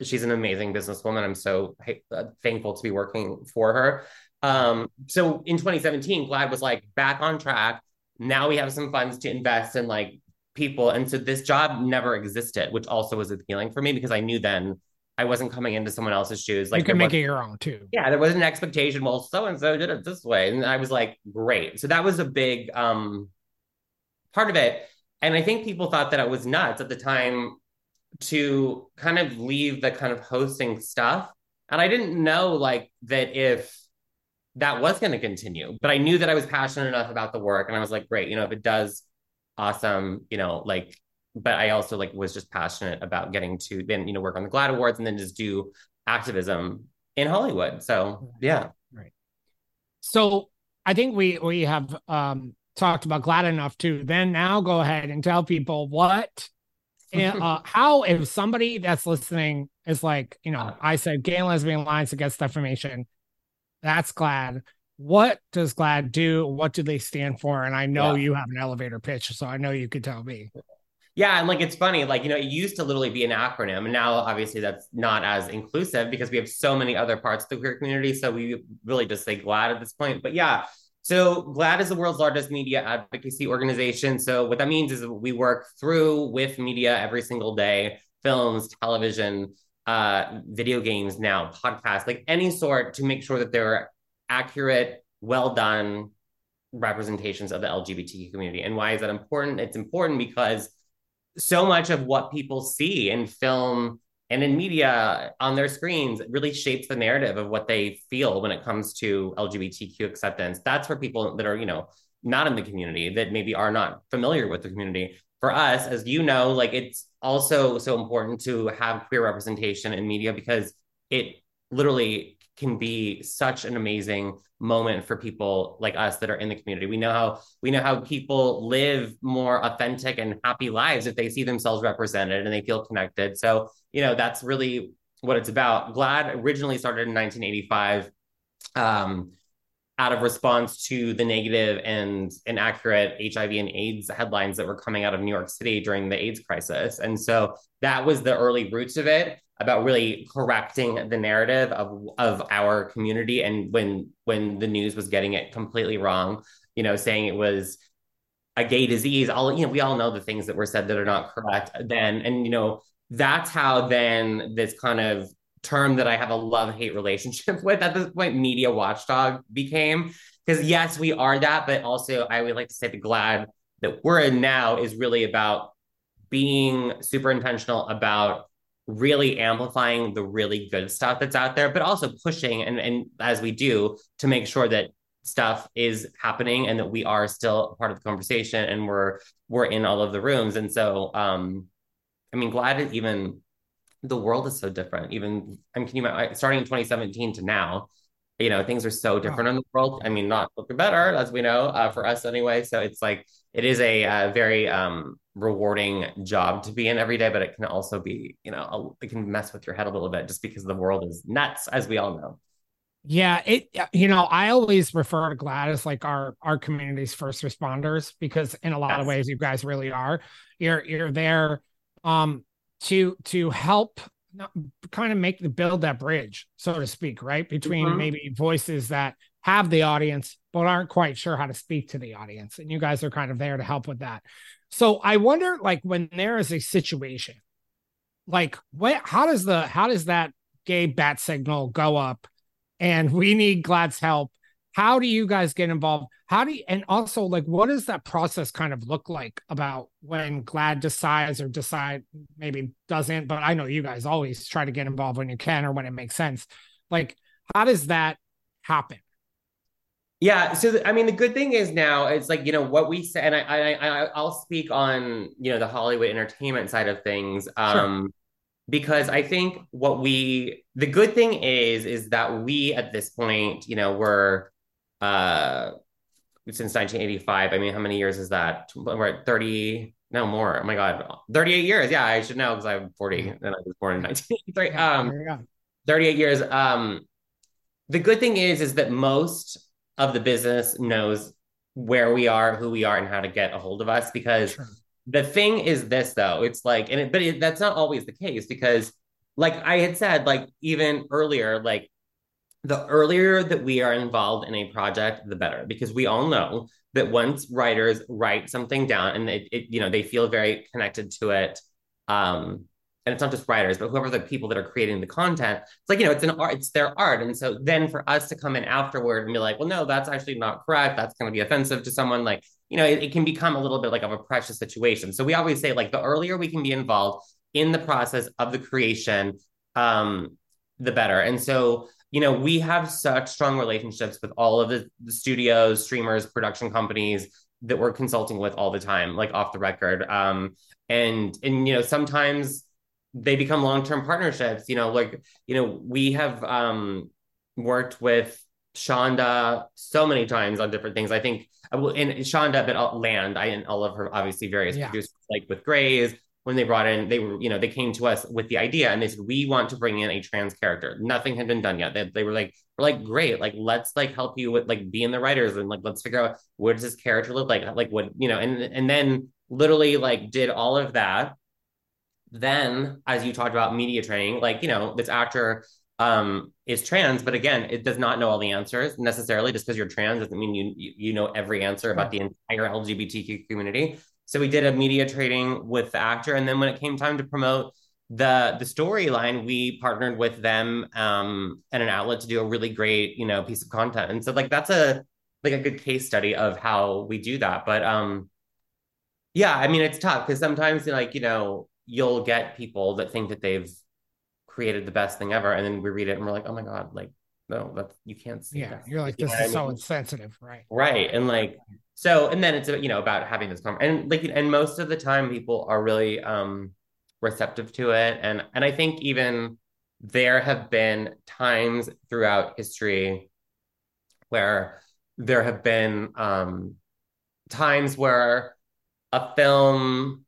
she's an amazing businesswoman. I'm so uh, thankful to be working for her. Um, so in 2017, GLAAD was like back on track. Now we have some funds to invest in like people. And so this job never existed, which also was appealing for me because I knew then I wasn't coming into someone else's shoes. Like you can make it your own too. Yeah, there was an expectation. Well, so and so did it this way, and I was like, great. So that was a big um, part of it. And I think people thought that it was nuts at the time to kind of leave the kind of hosting stuff. And I didn't know like that if that was going to continue, but I knew that I was passionate enough about the work, and I was like, great. You know, if it does, awesome. You know, like but I also like was just passionate about getting to then you know work on the GLAAD Awards and then just do activism in Hollywood. So yeah, right. So I think we we have um, talked about GLAAD enough to then now go ahead and tell people what and, uh, how if somebody that's listening is like you know I said gay and lesbian alliance against defamation, that's GLAAD. What does GLAAD do? What do they stand for? And I know yeah. you have an elevator pitch, so I know you could tell me. Yeah, and like it's funny, like you know, it used to literally be an acronym, and now obviously that's not as inclusive because we have so many other parts of the queer community. So we really just say GLAAD at this point. But yeah, so GLAAD is the world's largest media advocacy organization. So what that means is we work through with media every single day, films, television, uh, video games, now podcasts, like any sort, to make sure that they're accurate, well done representations of the LGBTQ community. And why is that important? It's important because so much of what people see in film and in media on their screens really shapes the narrative of what they feel when it comes to LGBTQ acceptance. That's for people that are, you know, not in the community that maybe are not familiar with the community. For us, as you know, like it's also so important to have queer representation in media because it literally can be such an amazing moment for people like us that are in the community. We know how we know how people live more authentic and happy lives if they see themselves represented and they feel connected. So, you know, that's really what it's about. GLAAD originally started in 1985 um, out of response to the negative and inaccurate HIV and AIDS headlines that were coming out of New York City during the AIDS crisis. And so that was the early roots of it about really correcting the narrative of of our community and when when the news was getting it completely wrong you know saying it was a gay disease all you know we all know the things that were said that are not correct then and you know that's how then this kind of term that i have a love hate relationship with at this point media watchdog became because yes we are that but also i would like to say the GLAAD that we're in now is really about being super intentional about really amplifying the really good stuff that's out there, but also pushing and, and as we do to make sure that stuff is happening and that we are still part of the conversation and we're we're in all of the rooms. And so um I mean GLAAD even the world is so different. Even I mean, can you starting in 2017 to now, you know, things are so different in the world. I mean, not looking better as we know uh, for us anyway. So it's like it is a, a very um, rewarding job to be in every day, but it can also be, you know, a, it can mess with your head a little bit just because the world is nuts, as we all know. Yeah, it you know, I always refer to GLAAD as like our our community's first responders because in a lot yes. of ways you guys really are. You're you're there um to to help kind of make the build that bridge, so to speak, right? Between mm-hmm. maybe voices that have the audience but aren't quite sure how to speak to the audience. And you guys are kind of there to help with that. So I wonder like when there is a situation like what how does the how does that gay bat signal go up and we need GLAAD's help. How do you guys get involved? How do you, and also like, what does that process kind of look like about when GLAAD decides or decide maybe doesn't, but I know you guys always try to get involved when you can or when it makes sense. Like, how does that happen? Yeah. So, I mean, the good thing is now it's like, you know, what we say, and I, I, I, I'll speak on, you know, the Hollywood entertainment side of things. Um, sure because I think what we the good thing is is that we at this point, you know, we're uh since 1985. I mean, how many years is that? We're at 30, no more. Oh my god, 38 years. Yeah, I should know because I'm 40 and I was born in 1983. Um, 38 years. Um, the good thing is is that most of the business knows where we are, who we are, and how to get a hold of us because. The thing is this though it's like and it, but it, that's not always the case because like i had said like even earlier like the earlier that we are involved in a project the better because we all know that once writers write something down and it, it you know they feel very connected to it um and it's not just writers, but whoever the people that are creating the content, it's like, you know, it's an art, it's their art. And so then for us to come in afterward and be like, well, no, that's actually not correct. That's going to be offensive to someone. Like, you know, it, it can become a little bit like of a precious situation. So we always say, like, the earlier we can be involved in the process of the creation, um, the better. And so, you know, we have such strong relationships with all of the, the studios, streamers, production companies that we're consulting with all the time, like off the record. Um, and and you know, sometimes they become long-term partnerships you know like you know we have um worked with Shonda so many times on different things. I think and Shonda, but land, I and all of her obviously various yeah. producers, like with Grey's, when they brought in, they were, you know, they came to us with the idea and they said, we want to bring in a trans character. Nothing had been done yet. They, they were like, we're like, great, like let's like help you with like being the writers and like let's figure out what does this character look like? Like what, you know, and and then literally like did all of that then, as you talked about media training, like, you know, this actor um, is trans, but again, it does not know all the answers necessarily. Just because you're trans doesn't mean you, you know every answer about the entire LGBTQ community. So we did a media training with the actor, and then when it came time to promote the the storyline, we partnered with them um, and an outlet to do a really great you know piece of content. And so like that's a like a good case study of how we do that. But um, yeah, I mean it's tough because sometimes like you know you'll get people that think that they've created the best thing ever, and then we read it and we're like, oh my god, like no, that's you can't see. Yeah, that. you're like this you is so mean? insensitive, right? Right, and like so, and then it's you know about having this conversation, and like and most of the time people are really um receptive to it, and and I think even there have been times throughout history where there have been um times where a film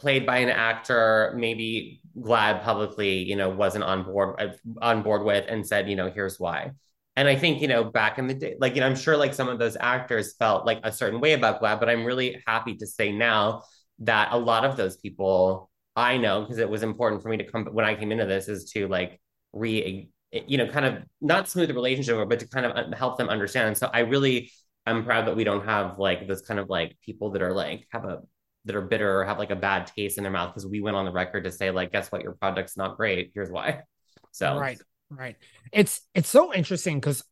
played by an actor maybe GLAAD publicly you know wasn't on board uh, on board with and said you know here's why and i think you know back in the day like you know i'm sure like some of those actors felt like a certain way about GLAAD but i'm really happy to say now that a lot of those people i know because it was important for me to come when i came into this is to like re you know kind of not smooth the relationship but to kind of uh, help them understand. And so i really i'm proud that we don't have like this kind of like people that are like have a that are bitter or have like a bad taste in their mouth because we went on the record to say like guess what? Your product's not great. Here's why. So right right. It's it's so interesting because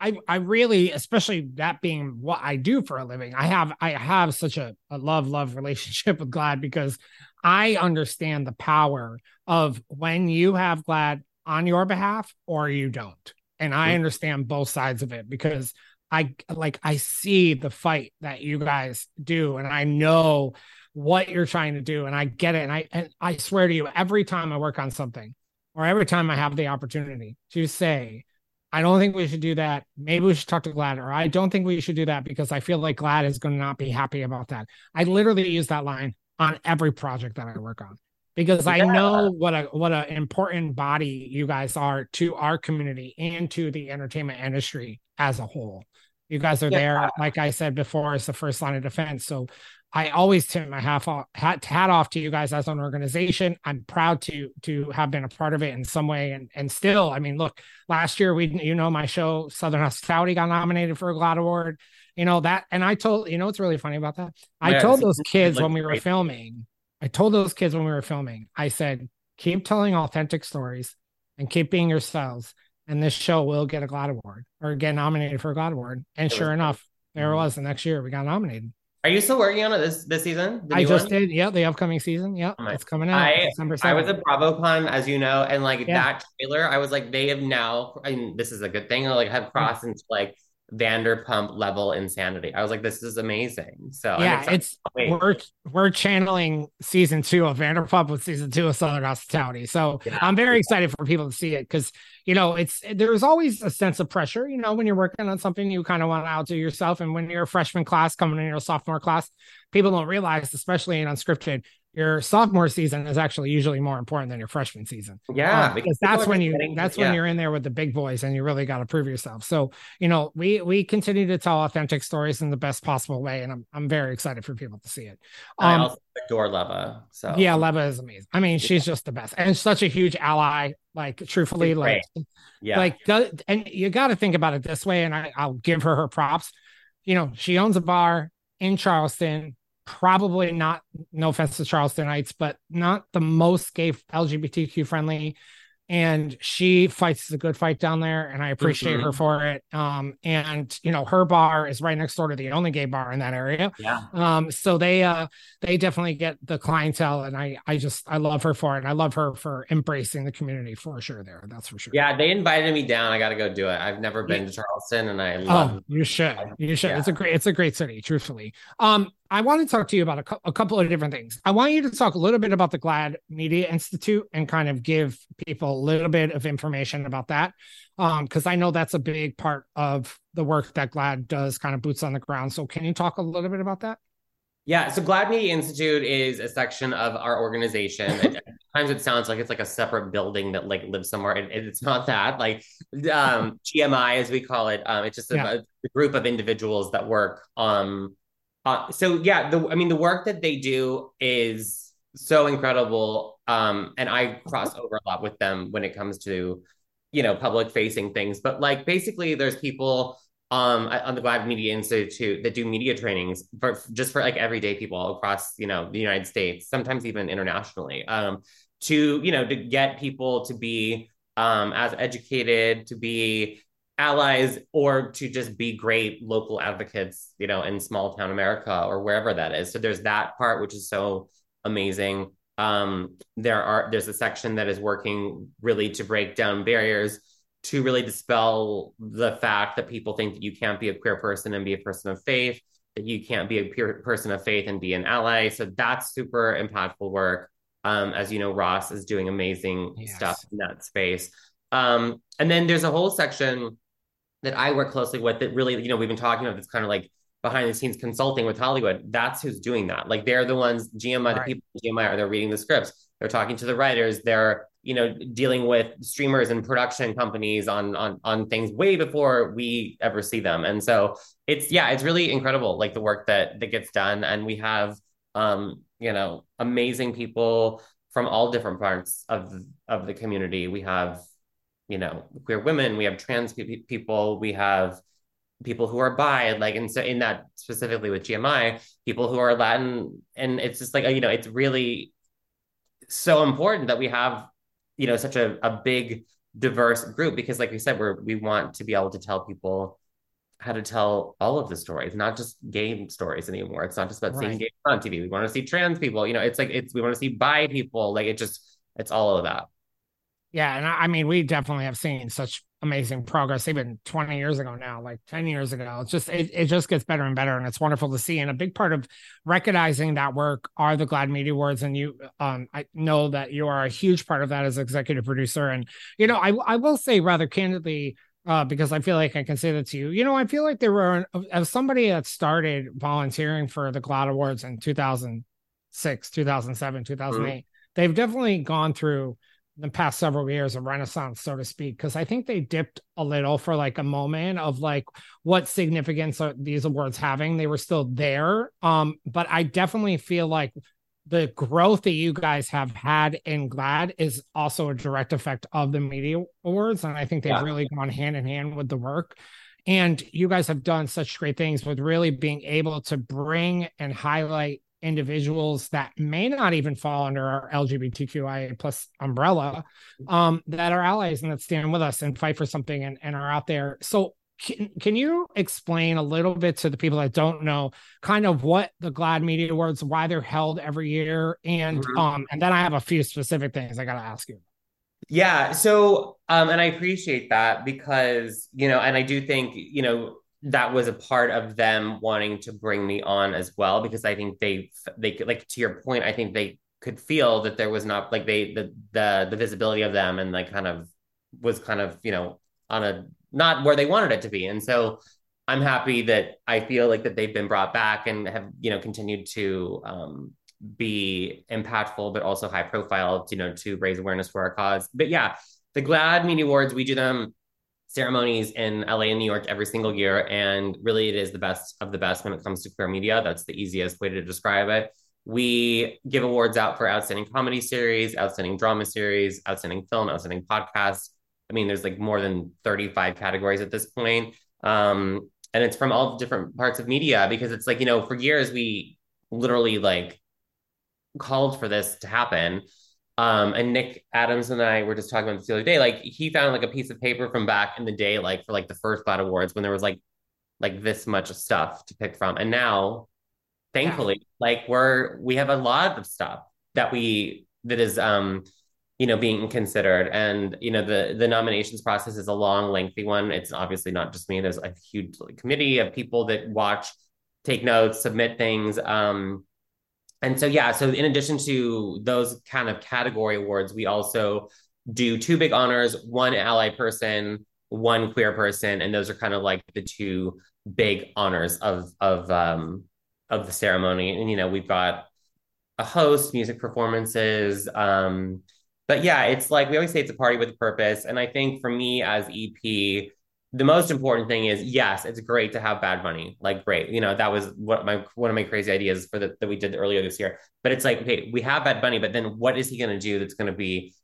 I, I really, especially that being what I do for a living, I have I have such a, a love love relationship with GLAAD because I understand the power of when you have GLAAD on your behalf or you don't, and I understand both sides of it because I like I see the fight that you guys do, and I know what you're trying to do and I get it. And I and I swear to you every time I work on something or every time I have the opportunity to say I don't think we should do that. Maybe we should talk to GLAAD, or I don't think we should do that because I feel like GLAAD is going to not be happy about that. I literally use that line on every project that I work on because yeah. I know what a what an important body you guys are to our community and to the entertainment industry as a whole. You guys are yeah. there, like I said before, as the first line of defense. So I always tip my half off, hat, hat off to you guys as an organization. I'm proud to to have been a part of it in some way, and and still, I mean, look, last year we, you know, my show Southern Hospitality got nominated for a GLAAD Award. You know that, and I told you know what's really funny about that. I yeah, told those kids like when we were great. filming. I told those kids when we were filming. I said, keep telling authentic stories and keep being yourselves, and this show will get a GLAAD Award or get nominated for a GLAAD Award. And sure enough, there it mm-hmm. was. The next year we got nominated. Are you still working on it this this season? I just one? did. Yeah, the upcoming season. Yeah, oh it's coming out I, December 7th. I was at BravoCon, as you know, and like yeah. that trailer, I was like, they have now. Mean, this is a good thing. Like, have crossed into like Vanderpump level insanity. I was like, this is amazing. So yeah, it's we're we're channeling season two of Vanderpump with season two of Southern Hospitality. So yeah. I'm very excited for people to see it because you know it's there's always a sense of pressure. You know, when you're working on something, you kind of want to outdo yourself, and when you're a freshman class coming in your sophomore class, people don't realize, especially in unscripted, your sophomore season is actually usually more important than your freshman season. Yeah, um, because that's when you getting, that's yeah. when you're in there with the big boys and you really got to prove yourself. So you know, we we continue to tell authentic stories in the best possible way, and I'm I'm very excited for people to see it. Um, I also adore Leva. So yeah, Leva is amazing. I mean, she's just the best and such a huge ally. Like truthfully, like yeah, like and you got to think about it this way, and I, I'll give her her props. You know, she owns a bar in Charleston probably not no offense to Charlestonites, but not the most gay LGBTQ friendly. And she fights a good fight down there and i appreciate mm-hmm. her for it. Um and you know her bar is right next door to the only gay bar in that area. Yeah. Um so they uh they definitely get the clientele and i i just i love her for it and i love her for embracing the community for sure there that's for sure. Yeah they invited me down. I gotta go do it. I've never been yeah. to charleston and i love oh, you should. You should. Yeah. it's a great it's a great city truthfully. Um I want to talk to you about a, cu- a, couple of different things. I want you to talk a little bit about the GLAAD Media Institute and kind of give people a little bit of information about that. Because um, I know that's a big part of the work that GLAAD does, kind of boots on the ground. So, can you talk a little bit about that? Yeah, so GLAAD Media Institute is a section of our organization. At times it sounds like it's like a separate building that like lives somewhere. and it's not that. Like um, GMI, as we call it, um, it's just a, yeah. a, group of individuals that work um, uh, so yeah, the I mean the work that they do is so incredible. Um, and I cross over a lot with them when it comes to, you know, public facing things. But like basically, there's people um on the GLAAD Media Institute that do media trainings for just for like everyday people across you know the United States, sometimes even internationally. Um, to you know to get people to be um as educated, to be allies or to just be great local advocates, you know, in small town America or wherever that is. So there's that part, which is so amazing. Um, there are there's a section that is working really to break down barriers to really dispel the fact that people think that you can't be a queer person and be a person of faith, that you can't be a pure person of faith and be an ally. So that's super impactful work. Um, as you know, Ross is doing amazing yes. stuff in that space. Um, and then there's a whole section that I work closely with that really, you know, we've been talking about this kind of like behind the scenes consulting with Hollywood. That's who's doing that. Like they're the ones GMI, right. the people GMI are they're reading the scripts, they're talking to the writers, they're you know dealing with streamers and production companies on on on things way before we ever see them. And so it's yeah, it's really incredible like the work that that gets done, and we have um you know amazing people from all different parts of of the community. We have you know queer women we have trans pe- people we have people who are bi like and so in that specifically with gmi people who are latin and it's just like you know it's really so important that we have you know such a, a big diverse group because like we said we're we want to be able to tell people how to tell all of the stories not just gay stories anymore. It's not just about right. seeing gay on tv we want to see trans people you know it's like it's we want to see bi people like it just it's all of that yeah, and I, I mean, we definitely have seen such amazing progress even 20 years ago now like 10 years ago it's just it, it just gets better and better and it's wonderful to see and a big part of recognizing that work are the GLAAD media awards and you um i know that you are a huge part of that as executive producer and you know i i will say rather candidly uh, because I feel like I can say that to you. You know, I feel like there were as somebody that started volunteering for the GLAAD Awards in 2006, 2007, 2008. Mm-hmm. They've definitely gone through the past several years a renaissance so to speak because i think they dipped a little for like a moment of like what significance are these awards having they were still there um but i definitely feel like the growth that you guys have had in GLAAD is also a direct effect of the media awards and i think they've yeah. really gone hand in hand with the work and you guys have done such great things with really being able to bring and highlight individuals that may not even fall under our LGBTQIA plus umbrella um, that are allies and that stand with us and fight for something and, and are out there. So can, can you explain a little bit to the people that don't know kind of what the GLAAD Media Awards, why they're held every year, and mm-hmm. um and then I have a few specific things I got to ask you. Yeah, so um and I appreciate that because you know and I do think you know that was a part of them wanting to bring me on as well because I think they they like to your point I think they could feel that there was not like they the the the visibility of them and like kind of was kind of you know on a not where they wanted it to be. And so I'm happy that I feel like that they've been brought back and have you know continued to um, be impactful but also high profile you know to raise awareness for our cause. But yeah the GLAAD Media Awards we do them ceremonies in LA and New York every single year. And really, it is the best of the best when it comes to queer media. That's the easiest way to describe it. We give awards out for outstanding comedy series, outstanding drama series, outstanding film, outstanding podcast. I mean, there's like more than 35 categories at this point. Um, and it's from all different parts of media because it's like, you know, for years we literally like called for this to happen. Um, and Nick Adams and I were just talking about this the other day. Like he found like a piece of paper from back in the day, like for like the first GLAAD Awards when there was like like this much stuff to pick from. And now, thankfully, like we're we have a lot of stuff that we that is um you know being considered and you know the the nominations process is a long lengthy one it's obviously not just me there's a huge committee of people that watch take notes submit things um and so yeah so in addition to those kind of category awards we also do two big honors one ally person one queer person and those are kind of like the two big honors of of um of the ceremony. And you know we've got a host music performances um but yeah it's like we always say it's a party with a purpose. And i think for me as ep the most important thing is yes, it's great to have Bad Bunny. Like great, you know that was what my one of my crazy ideas for the, that we did earlier this year. But it's like okay, we have Bad Bunny, but then what is he going to do that's going to be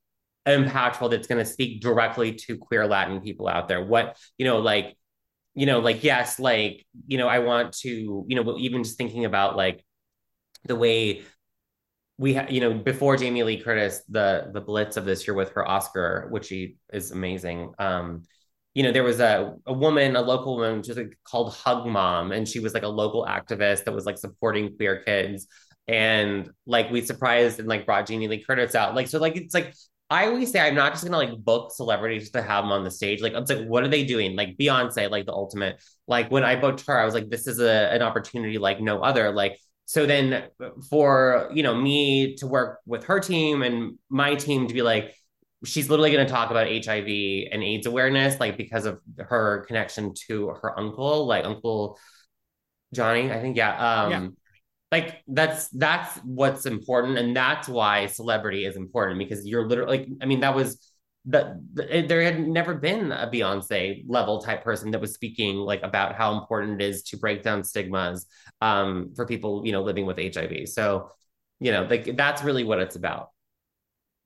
impactful? That's going to speak directly to queer Latin people out there. What you know, like you know, like yes, like you know, I want to you know, even just thinking about like the way we ha- you know before Jamie Lee Curtis the the blitz of this year with her Oscar, which she is amazing. Um, you know, there was a, a woman, a local woman, just like, called Hug Mom, and she was like a local activist that was like supporting queer kids. And like we surprised and like brought Jamie Lee Curtis out. Like, so like it's like I always say I'm not just gonna like book celebrities to have them on the stage. Like it's like, what are they doing? Like Beyonce, like the ultimate. Like when I booked her, I was like, this is a an opportunity like no other. Like so then for you know me to work with her team and my team to be like she's literally going to talk about HIV and AIDS awareness, like because of her connection to her uncle, like Uncle Johnny, I think. Yeah. Um, yeah. Like that's that's what's important, and that's why celebrity is important because you're literally like, I mean, that was that there had never been a Beyonce level type person that was speaking like about how important it is to break down stigmas um, for people, you know, living with HIV. So, you know, like that's really what it's about.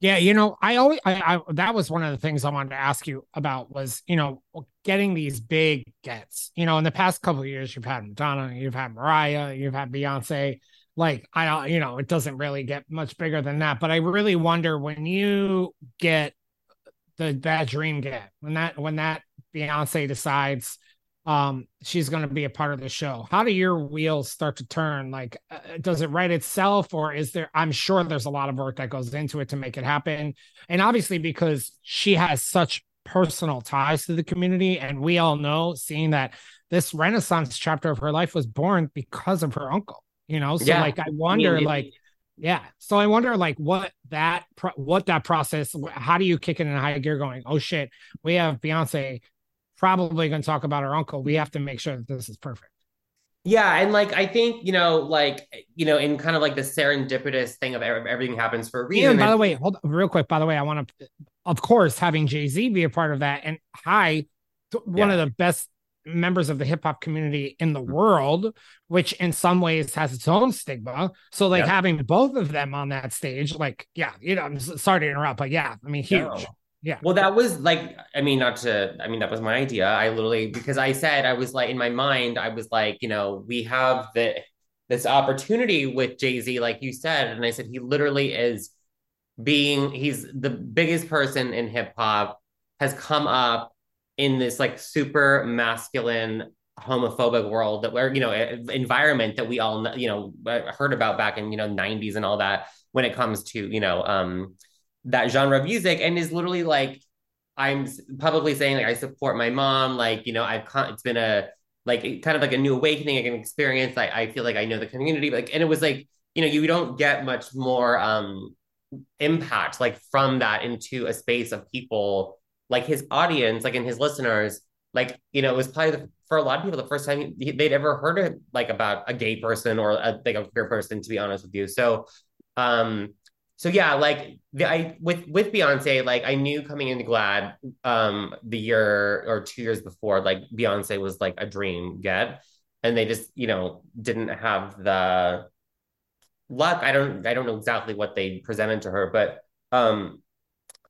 Yeah, you know, I always I, I, that was one of the things I wanted to ask you about was, you know, getting these big gets. You know, in the past couple of years you've had Madonna, you've had Mariah, you've had Beyonce. Like I you know, it doesn't really get much bigger than that, but I really wonder when you get the that dream get, when that when that Beyonce decides um she's going to be a part of the show how do your wheels start to turn like uh, does it write itself or is there i'm sure there's a lot of work that goes into it to make it happen and obviously because she has such personal ties to the community. And we all know, seeing that this Renaissance chapter of her life was born because of her uncle, you know? So, yeah. like, I wonder, like, yeah. So I wonder, like, what that, pro- what that process, how do you kick it in a high gear going, oh shit, we have Beyonce probably going to talk about her uncle. We have to make sure that this is perfect. Yeah, and like I think you know, like you know, in kind of like the serendipitous thing of everything happens for a reason. And by the way, hold on, real quick. By the way, I want to, of course, having Jay Z be a part of that, and hi, one yeah. of the best members of the hip hop community in the world, which in some ways has its own stigma. So like yep. having both of them on that stage, like yeah, you know, I'm sorry to interrupt, but yeah, I mean huge. No. Yeah. Well, that was like, I mean, not to, I mean, that was my idea. I literally, because I said, I was like, in my mind, I was like, you know, we have the, this opportunity with Jay Z, like you said. And I said, he literally is being, he's the biggest person in hip hop, has come up in this like super masculine, homophobic world that we're, you know, environment that we all, you know, heard about back in, you know, 90s and all that when it comes to, you know, um, that genre of music and is literally like I'm publicly saying like I support my mom. Like you know I've it's been a like kind of like a new awakening, like an experience. I I feel like I know the community. Like and it was like you know you don't get much more um impact like from that into a space of people like his audience like in his listeners like you know it was probably the, for a lot of people the first time they'd ever heard of like about a gay person or a, like a queer person to be honest with you so um so yeah, like the, I with with Beyonce, like I knew coming into GLAAD, um the year or two years before, like Beyonce was like a dream get, and they just you know didn't have the luck. I don't I don't know exactly what they presented to her, but um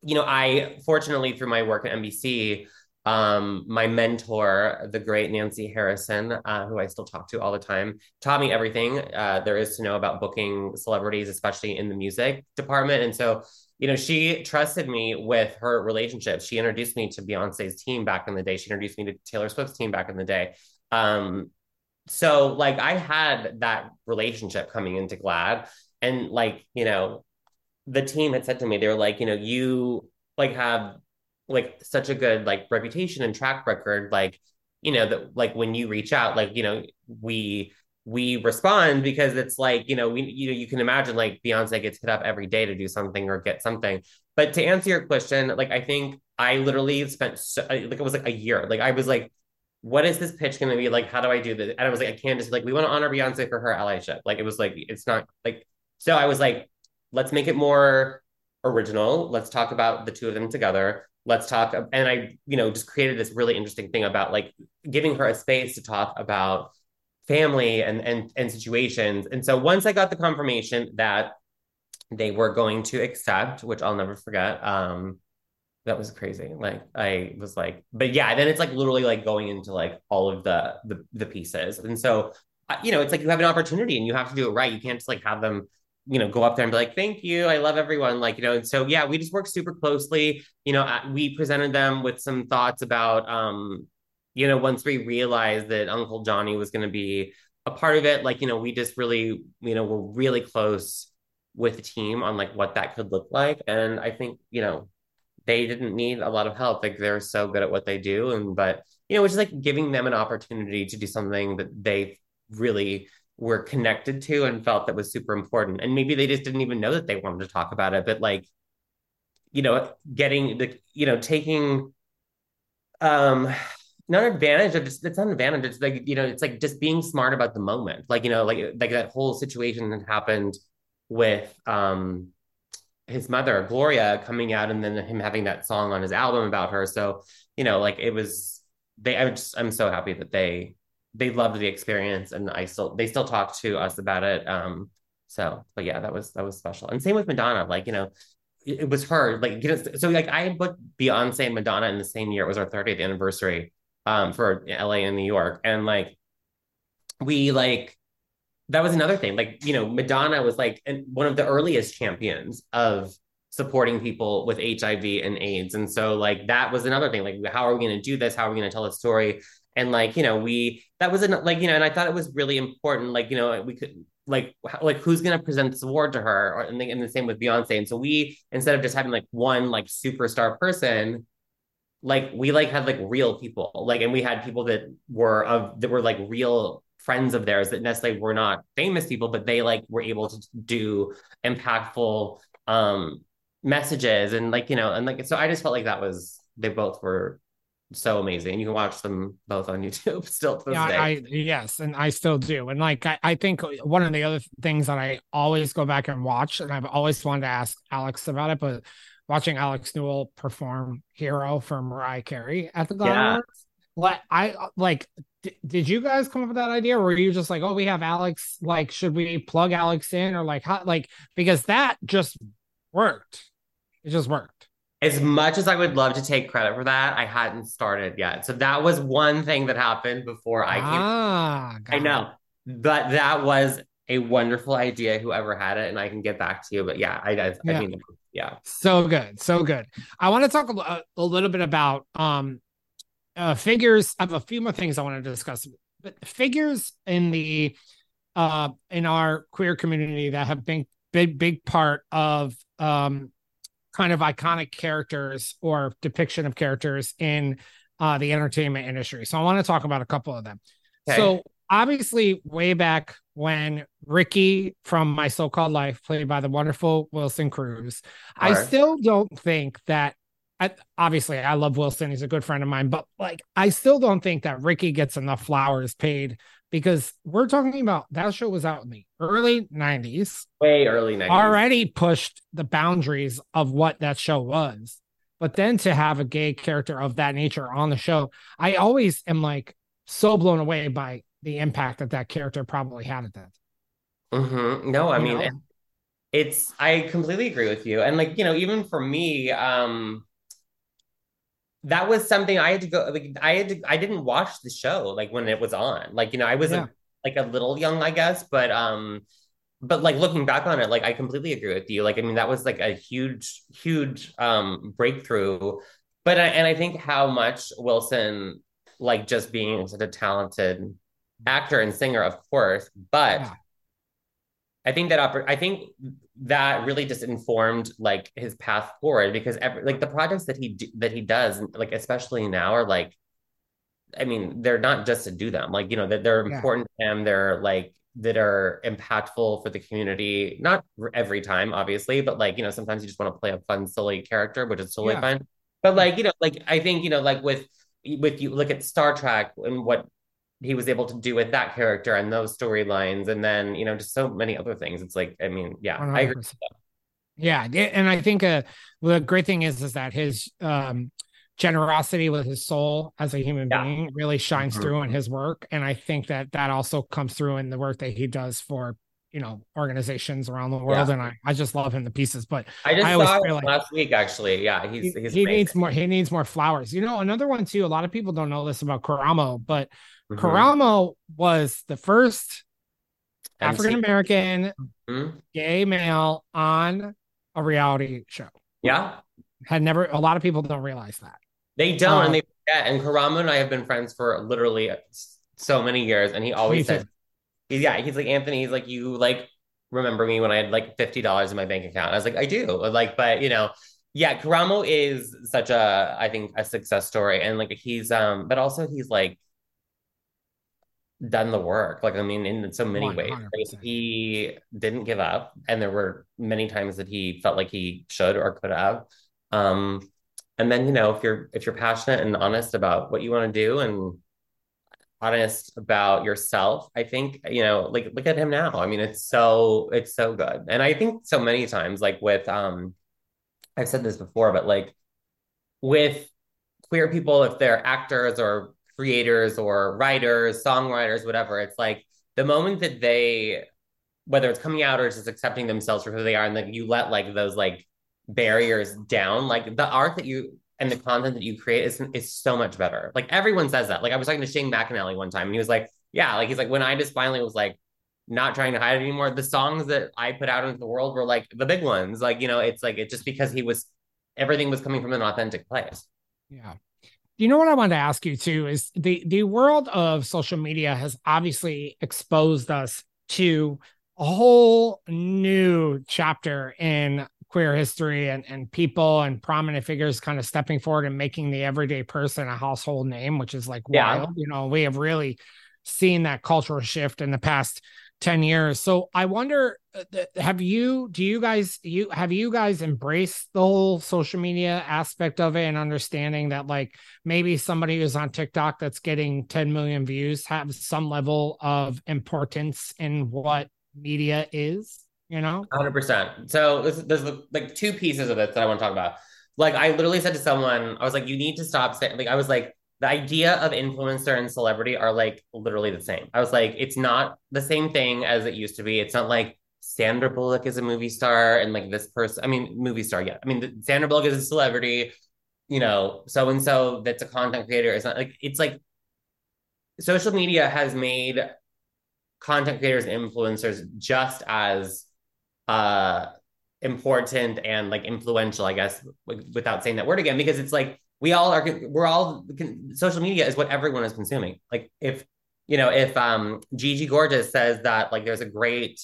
you know I fortunately through my work at NBC um, my mentor, the great Nancy Harrison, uh, who I still talk to all the time, taught me everything uh, there is to know about booking celebrities, especially in the music department. And so, you know, she trusted me with her relationships. She introduced me to Beyonce's team back in the day. She introduced me to Taylor Swift's team back in the day. Um, so, like, I had that relationship coming into GLAAD. and like, you know, the team had said to me, they were like, you know, you like have like such a good like reputation and track record like you know that like when you reach out like you know we we respond because it's like you know we you know you can imagine like Beyonce gets hit up every day to do something or get something. But to answer your question like I think I literally spent so, like it was like a year. Like I was like what is this pitch going to be? Like how do I do this? And I was like I can't just like we want to honor Beyonce for her allyship. Like it was like it's not like so I was like let's make it more original. Let's talk about the two of them together. Let's talk and i you know just created this really interesting thing about like giving her a space to talk about family and and and situations. And so once i got the confirmation that they were going to accept which i'll never forget um that was crazy. Like i was like but yeah then it's like literally like going into like all of the the, the pieces. And so you know it's like you have an opportunity and you have to do it right. You can't just like have them you know, go up there and be like, thank you. I love everyone. Like, you know, and so, yeah, we just worked super closely. You know, we presented them with some thoughts about, um, you know, once we realized that Uncle Johnny was going to be a part of it, like, you know, we just really, you know, we're really close with the team on like what that could look like. And I think, you know, they didn't need a lot of help. Like they're so good at what they do. And, but, you know, which is like giving them an opportunity to do something that they really were connected to and felt that was super important. And maybe they just didn't even know that they wanted to talk about it, but like, you know, getting the, you know, taking um not advantage of just it's not an advantage. It's like, you know, it's like just being smart about the moment. Like, you know, like like that whole situation that happened with um his mother, Gloria, coming out and then him having that song on his album about her. So, you know, like it was they I'm just I'm so happy that they they loved the experience and I still they still talk to us about it. Um, so but yeah, that was that was special. And same with Madonna, like, you know, it, it was her, like you know, so like I booked Beyonce and Madonna in the same year. It was our 30th anniversary um for LA and New York. And like we like that was another thing. Like, you know, Madonna was like one of the earliest champions of supporting people with HIV and AIDS. And so like that was another thing. Like, how are we going to do this? How are we going to tell a story? And like you know we that was an, like you know and i thought it was really important like you know we could like like who's going to present this award to her? Or and the, and the same with beyonce. And so we instead of just having like one like superstar person like we like had like real people. Like and we had people that were of that were like real friends of theirs that necessarily were not famous people but they like were able to do impactful um messages. And like you know and like so i just felt like that was they both were so amazing. You can watch them both on youtube still to this yeah day. i yes and i still do. And like I, I think one of the other things that i always go back and watch and i've always wanted to ask alex about it but watching alex newell perform hero for mariah carey at the Grammy Yeah. Awards, like i like d- did you guys come up with that idea or were you just like oh we have alex like should we plug alex in? Or like how like because that just worked. It just worked as much as I would love to take credit for that, I hadn't started yet. So that was one thing that happened before I came. ah got I it. know, but that was a wonderful idea. Whoever had it, and I can get back to you. But yeah, I, I, Yeah. I mean, yeah, So good, so good. I want to talk a, a- a little bit about um uh figures. I have a few more things I want to discuss, but figures in the uh in our queer community that have been big big part of um kind of iconic characters or depiction of characters in uh the entertainment industry. So I want to talk about a couple of them. Okay. So obviously way back when Ricky from My So-Called Life played by the wonderful Wilson Cruz, I still don't think that I, obviously I love Wilson. He's a good friend of mine, but like I still don't think that Ricky gets enough flowers paid because we're talking about that show was out in the early 90s, way early 90s. already pushed the boundaries of what that show was. But then to have a gay character of that nature on the show, I always am like so blown away by the impact that that character probably had at that. mm-hmm. No, I You mean, know? it's I completely agree with you. And like, you know, even for me, um that was something I had to go like I had to I didn't watch the show like when it was on. Like, you know, I was Yeah. like a little young, I guess, but um but like looking back on it, like I completely agree with you. Like, I mean, that was like a huge, huge um breakthrough. But I, and I think how much Wilson, like just being such a talented actor and singer, of course, but Yeah. I think that oppor- I think that really just informed like his path forward because every, like the projects that he do, that he does like especially now are like I mean they're not just to do them. Like you know that they're Yeah. important to him they're like that are impactful for the community. Not every time obviously but like you know sometimes you just want to play a fun silly character which is totally Yeah. fine. But like you know like I think you know like with with you look at Star Trek and what he was able to do with that character and those storylines and then you know just so many other things it's like i mean yeah i agree 100%. Yeah, yeah, and I think uh, the great thing is is that his um, generosity with his soul as a human Yeah. being really shines Mhm. through in his work, and I think that that also comes through in the work that he does for you know organizations around the world, Yeah. and I, I just love him to pieces. But i just I always saw feel like- last week actually yeah he's he, he's he amazing. needs more. He needs more flowers. You know, another one too. A lot of people don't know this about Karamo, but Mhm. Karamo was the first African American Mhm. gay male on a reality show. yeah Had never. A lot of people don't realize that. they don't Uh, and they forget and Karamo and i have been friends for literally so many years and he always says yeah he's like anthony he's like you like remember me when i had like $50 in my bank account? I was like i do. Like but you know yeah karamo is such a i think a success story. And like he's um but also he's like done the work. Like i mean in so many ways. 100%. Like, he didn't give up. And there were many times that he felt like he should or could have. Um and then you know if you're if you're passionate and honest about what you want to do and honest about yourself i think you know like look at him now. I mean it's so it's so good. And i think so many times like with um i've said this before but like with queer people if they're actors or creators or writers songwriters whatever it's like the moment that they whether it's coming out or just accepting themselves for who they are and then you let like those like barriers down like the art that you and the content that you create is is so much better. Like everyone says that. Like i was talking to shane mcanally one time and he was like yeah like he's like when i just finally was like not trying to hide it anymore the songs that i put out into the world were like the big ones. Like you know it's like it's just because he was everything was coming from an authentic place. Yeah. You know what I wanted to ask you too is the the world of social media has obviously exposed us to a whole new chapter in queer history and, and people and prominent figures kind of stepping forward and making the everyday person a household name, which is like yeah. wild. You know, we have really seen that cultural shift in the past 10 years. So I wonder uh, have you do you guys you have you guys embraced the whole social media aspect of it and understanding that like maybe somebody who's on TikTok that's getting 10 million views have some level of importance in what media is, you know? 100%. So there's, there's like two pieces of this that I want to talk about. Like I literally said to someone, I was like, you need to stop saying like I was like the idea of influencer and celebrity are like literally the same. I was like, it's not the same thing as it used to be. It's not like Sandra Bullock is a movie star and like this person, I mean, movie star, yeah. I mean, Sandra Bullock is a celebrity, you know, so and so that's a content creator. It's not like, it's like social media has made content creators and influencers just as uh important and like influential, I guess, without saying that word again, because it's like, we all are we're all social media is what everyone is consuming. Like if you know if um gigi gorgeous says that like there's a great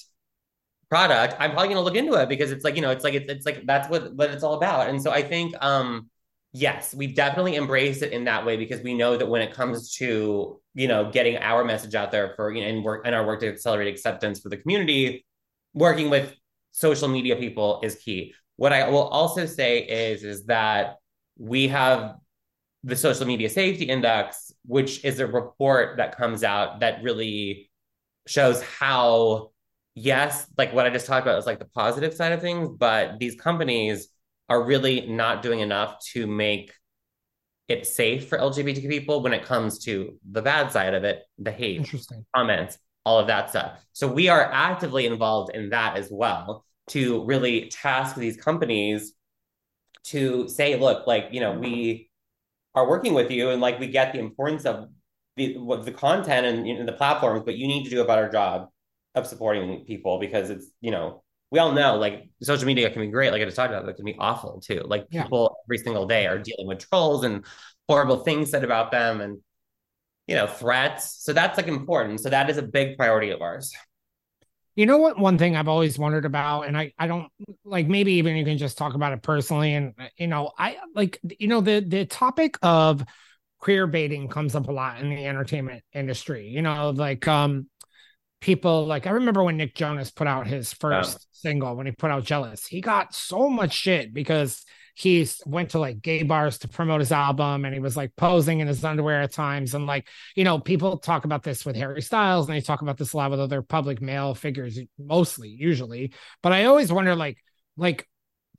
product i'm probably going to look into it because it's like you know it's like it's, it's like that's what what it's all about. And so i think um yes we definitely embrace it in that way because we know that when it comes to you know getting our message out there for you know and work and our work to accelerate acceptance for the community working with social media people is key what i will also say is is that we have the social media safety index, which is a report that comes out that really shows how, yes, like what I just talked about is like the positive side of things, but these companies are really not doing enough to make it safe for LGBTQ people when it comes to the bad side of it, the hate, Interesting. comments, all of that stuff. So we are actively involved in that as well to really task these companies to say, look, like, you know, we are working with you and like we get the importance of the the content and you know, the platforms, but you need to do a better job of supporting people because it's, you know, we all know like social media can be great, like I just talked about, it can be awful too. Like yeah. people every single day are dealing with trolls and horrible things said about them and you know, threats. So that's like important. So that is a big priority of ours. You know what? One thing I've always wondered about, and I, I don't like maybe even you can just talk about it personally. And you know, I like you know the the topic of queer baiting comes up a lot in the entertainment industry. You know, like um people like I remember when Nick Jonas put out his first oh. single when he put out Jealous, he got so much shit because he went to like gay bars to promote his album and he was like posing in his underwear at times. And like you know people talk about this with harry styles and they talk about this a lot with other public male figures mostly usually. But i always wonder like like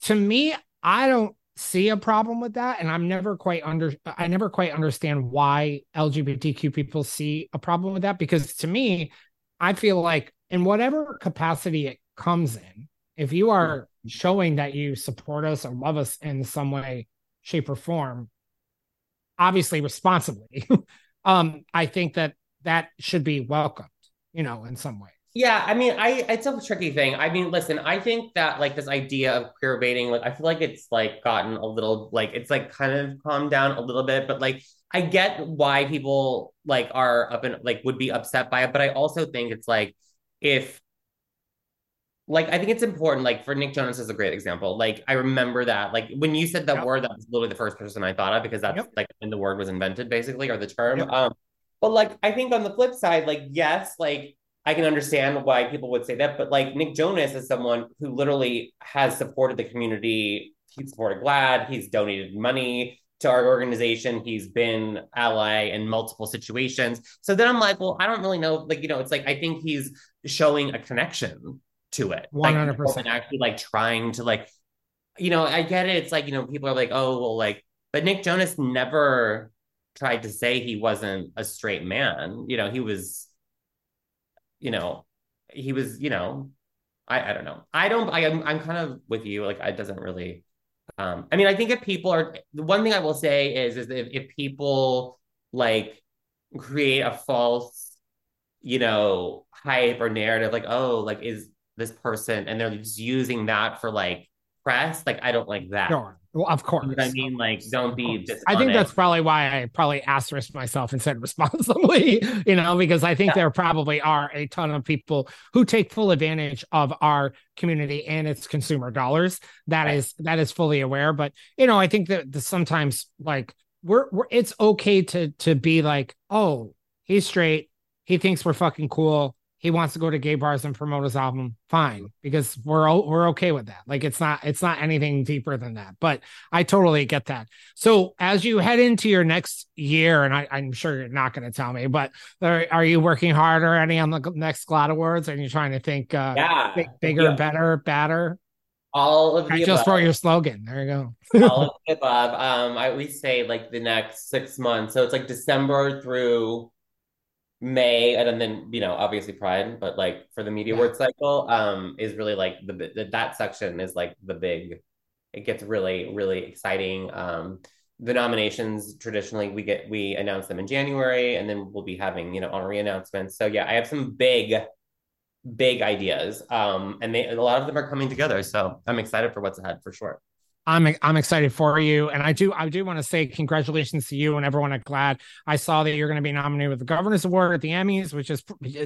to me i don't see a problem with that. And i'm never quite under i never quite understand why lgbtq people see a problem with that because to me i feel like in whatever capacity it comes in if you are showing that you support us or love us in some way, shape, or form, obviously responsibly, um, I think that that should be welcomed, you know, in some way. Yeah, I mean, I it's a tricky thing. I mean, listen, I think that like this idea of queer baiting, like I feel like it's like gotten a little like it's like kind of calmed down a little bit, but like I get why people like are up and like would be upset by it, but I also think it's like if like I think it's important. Like for Nick Jonas is a great example. Like I remember that. Like when you said that yep. word, that was literally the first person I thought of because that's yep. like when the word was invented, basically, or the term. Yep. Um, but like I think on the flip side, like yes, like I can understand why people would say that, but like Nick Jonas is someone who literally has supported the community. He's supported GLAAD. He's donated money to our organization. He's been ally in multiple situations. So then I'm like, well, I don't really know. Like, you know, it's like I think he's showing a connection to it. One hundred percent. Actually, like trying to like, you know, I get it. It's like you know, people are like, oh, well, like, but Nick Jonas never tried to say he wasn't a straight man. You know, he was, you know, he was, you know, I I don't know. I don't. I I'm I'm kind of with you. Like, it doesn't really. Um, I mean, I think if people are the one thing I will say is is if, if people like create a false, you know, hype or narrative, like, oh, like is this person and they're just using that for like press. Like I don't like that. Sure. Well, of course. You know I mean, like, don't be. I think that's probably why I probably asterisked myself and said responsibly, you know, because I think yeah. there probably are a ton of people who take full advantage of our community and its consumer dollars. That right. is that is fully aware. But you know, I think that the, sometimes like we're, we're it's okay to to be like, oh, he's straight. He thinks we're fucking cool he wants to go to gay bars and promote his album fine because we're we're okay with that. Like it's not it's not anything deeper than that but i totally get that. So as you head into your next year and I, i'm sure you're not going to tell me but are, are, you working hard any on the next GLAAD awards? And you're trying to think uh yeah. big, bigger yeah. better badder? All of the I just for your slogan. There you go. All of the above. Um i always say like the next six months. So it's like december through May and then you know obviously Pride, but like for the media yeah. word cycle, um, is really like the, that section is like the big. It gets really really exciting. Um, the nominations traditionally we get we announce them in January, and then we'll be having you know honorary announcements. So yeah, I have some big big ideas, um, and they a lot of them are coming together. So I'm excited for what's ahead for sure. I'm I'm excited for you, and I do I do want to say congratulations to you and everyone at GLAAD. I saw that you're going to be nominated with the Governor's Award at the Emmys, which is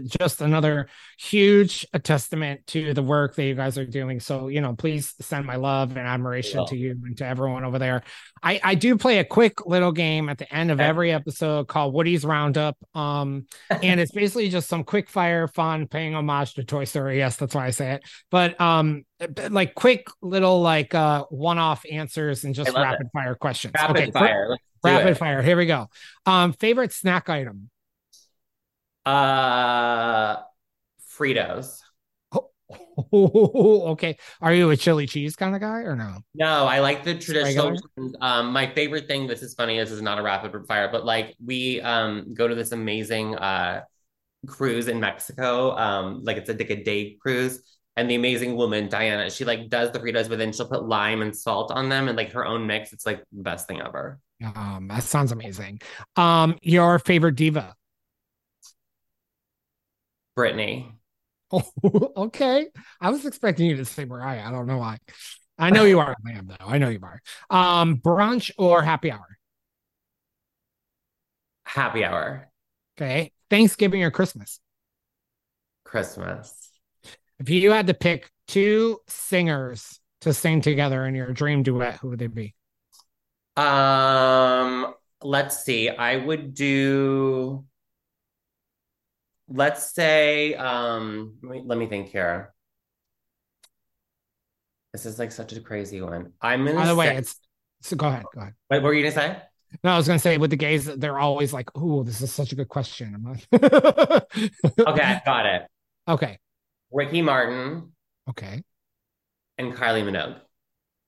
just another huge testament to the work that you guys are doing. So you know, please send my love and admiration yeah. to you and to everyone over there. I I do play a quick little game at the end of every episode called Woody's Roundup, um, and it's basically just some quick fire fun, paying homage to Toy Story. Yes, that's why I say it. But um, like quick little like uh one-off answers and just rapid it. fire questions. Rapid okay, fire. rapid fire. Here we go. Um favorite snack item? Uh Fritos. Oh, okay. Are you a chili cheese kind of guy or no? No, I like the traditional. Um, my favorite thing. This is funny. This is not a rapid fire, but like we um go to this amazing uh cruise in Mexico. Um, like it's a like a day cruise, and the amazing woman Diana, she like does the Fritos, but then she'll put lime and salt on them and like her own mix. It's like the best thing ever. Um, that sounds amazing. Um, your favorite diva? Britney. Oh, okay. I was expecting you to say Mariah. I don't know why. I know you are a man, though. I know you are. Um, brunch or happy hour? Happy hour. Okay. Thanksgiving or Christmas? Christmas. If you had to pick two singers to sing together in your dream duet, who would they be? Um, let's see. I would do let's say um let me, let me think here. This is like such a crazy one. I'm gonna By the say... way, it's so go ahead, go ahead. What were you gonna say? No, I was gonna say with the gays, they're always like, "Oh, this is such a good question." okay, I got it. Okay, Ricky Martin. Okay. And Kylie Minogue.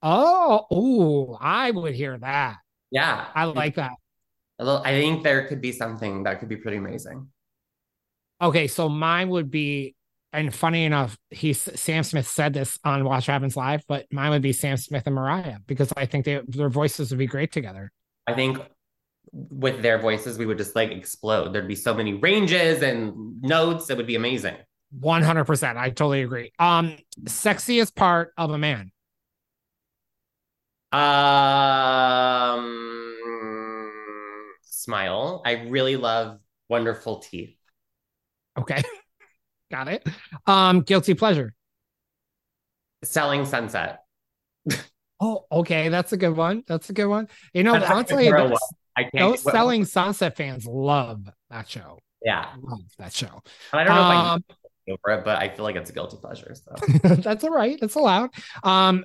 Oh, oh, I would hear that. Yeah. I like that. I think there could be something that could be pretty amazing. Okay, so mine would be, and funny enough, he Sam Smith said this on Watch Happens Live, but mine would be Sam Smith and Mariah because I think they, their voices would be great together. I think with their voices, we would just like explode. There'd be so many ranges and notes; it would be amazing. 100%. I totally agree. Um, sexiest part of a man. Um, smile. I really love wonderful teeth. Okay. Got it. Um, guilty pleasure. Selling sunset. oh, okay. That's a good one. That's a good one. You know, you those, those selling sunset fans love that show. Yeah. Love that show. I don't know um, if I over it, but I feel like it's a guilty pleasure. So that's all right. It's allowed. Um,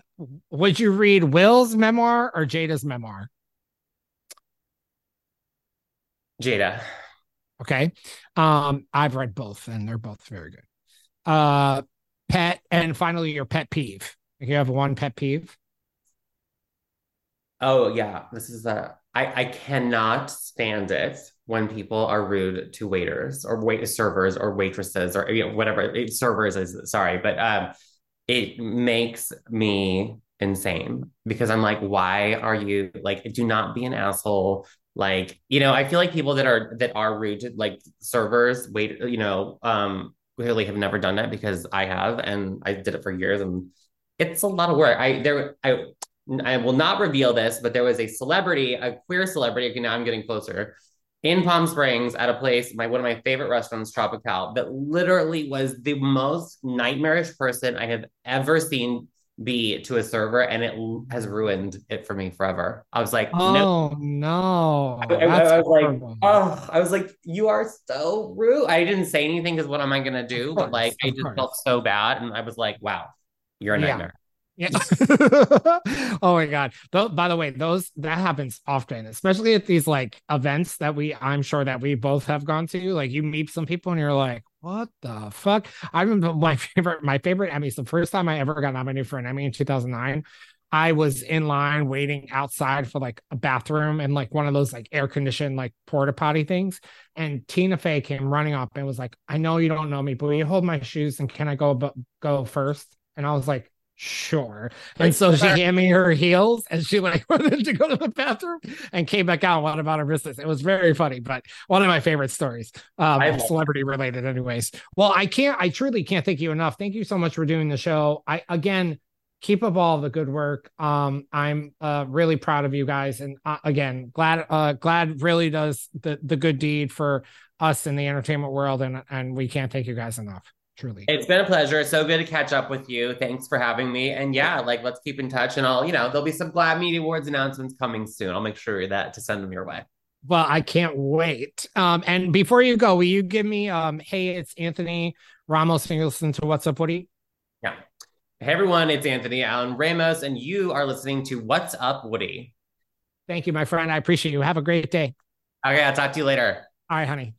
would you read Will's memoir or Jada's memoir? Jada. Okay. Um, I've read both and they're both very good. Uh, pet and finally your pet peeve. You have one pet peeve. Oh yeah, this is a I I cannot stand it when people are rude to waiters or wait servers or waitresses or you know, whatever it, servers is sorry but um it makes me insane because i'm like why are you like do not be an asshole like you know i feel like people that are that are rude to like servers wait you know um clearly have never done that because i have and i did it for years and it's a lot of work. I there I I will not reveal this, but there was a celebrity, a queer celebrity. Okay, now I'm getting closer in Palm Springs at a place, my one of my favorite restaurants, Tropical, that literally was the most nightmarish person I have ever seen be to a server, and it has ruined it for me forever. I was like, oh no, no. I, I, I was like, oh, I was like, you are so rude. I didn't say anything because what am I gonna do? Course, but like, I just course. felt so bad, and I was like, wow, you're a nightmare. Yeah. Yeah. oh my god. Th- by the way, those that happens often, especially at these like events that we I'm sure that we both have gone to. Like you meet some people and you're like, what the fuck? I remember my favorite my favorite Emmys. The first time I ever got nominated for an Emmy in 2009. I was in line waiting outside for like a bathroom and like one of those like air conditioned like porta potty things. And Tina Fey came running up and was like, "I know you don't know me, but will you hold my shoes and can I go but go first? And I was like, sure. And so she handed me her heels and she like went to go to the bathroom and came back out. What about her business? It was very funny, but one of my favorite stories, um, celebrity related, anyways. Well, I can't, I truly can't thank you enough. Thank you so much for doing the show. I, again, keep up all the good work. Um, I'm uh, really proud of you guys. And uh, again, GLAAD, uh, GLAAD really does the, the good deed for us in the entertainment world. And, and we can't thank you guys enough truly. It's been a pleasure. It's So good to catch up with you. Thanks for having me. And yeah, like let's keep in touch. And I'll, you know, there'll be some GLAAD Media Awards announcements coming soon. I'll make sure that to send them your way. Well, I can't wait. Um, and before you go, will you give me um, hey, it's Anthony Ramos and you listen to What's Up Woody? Yeah. Hey everyone, it's Anthony Allen Ramos, and you are listening to What's Up Woody. Thank you, my friend. I appreciate you. Have a great day. Okay, I'll talk to you later. All right, honey.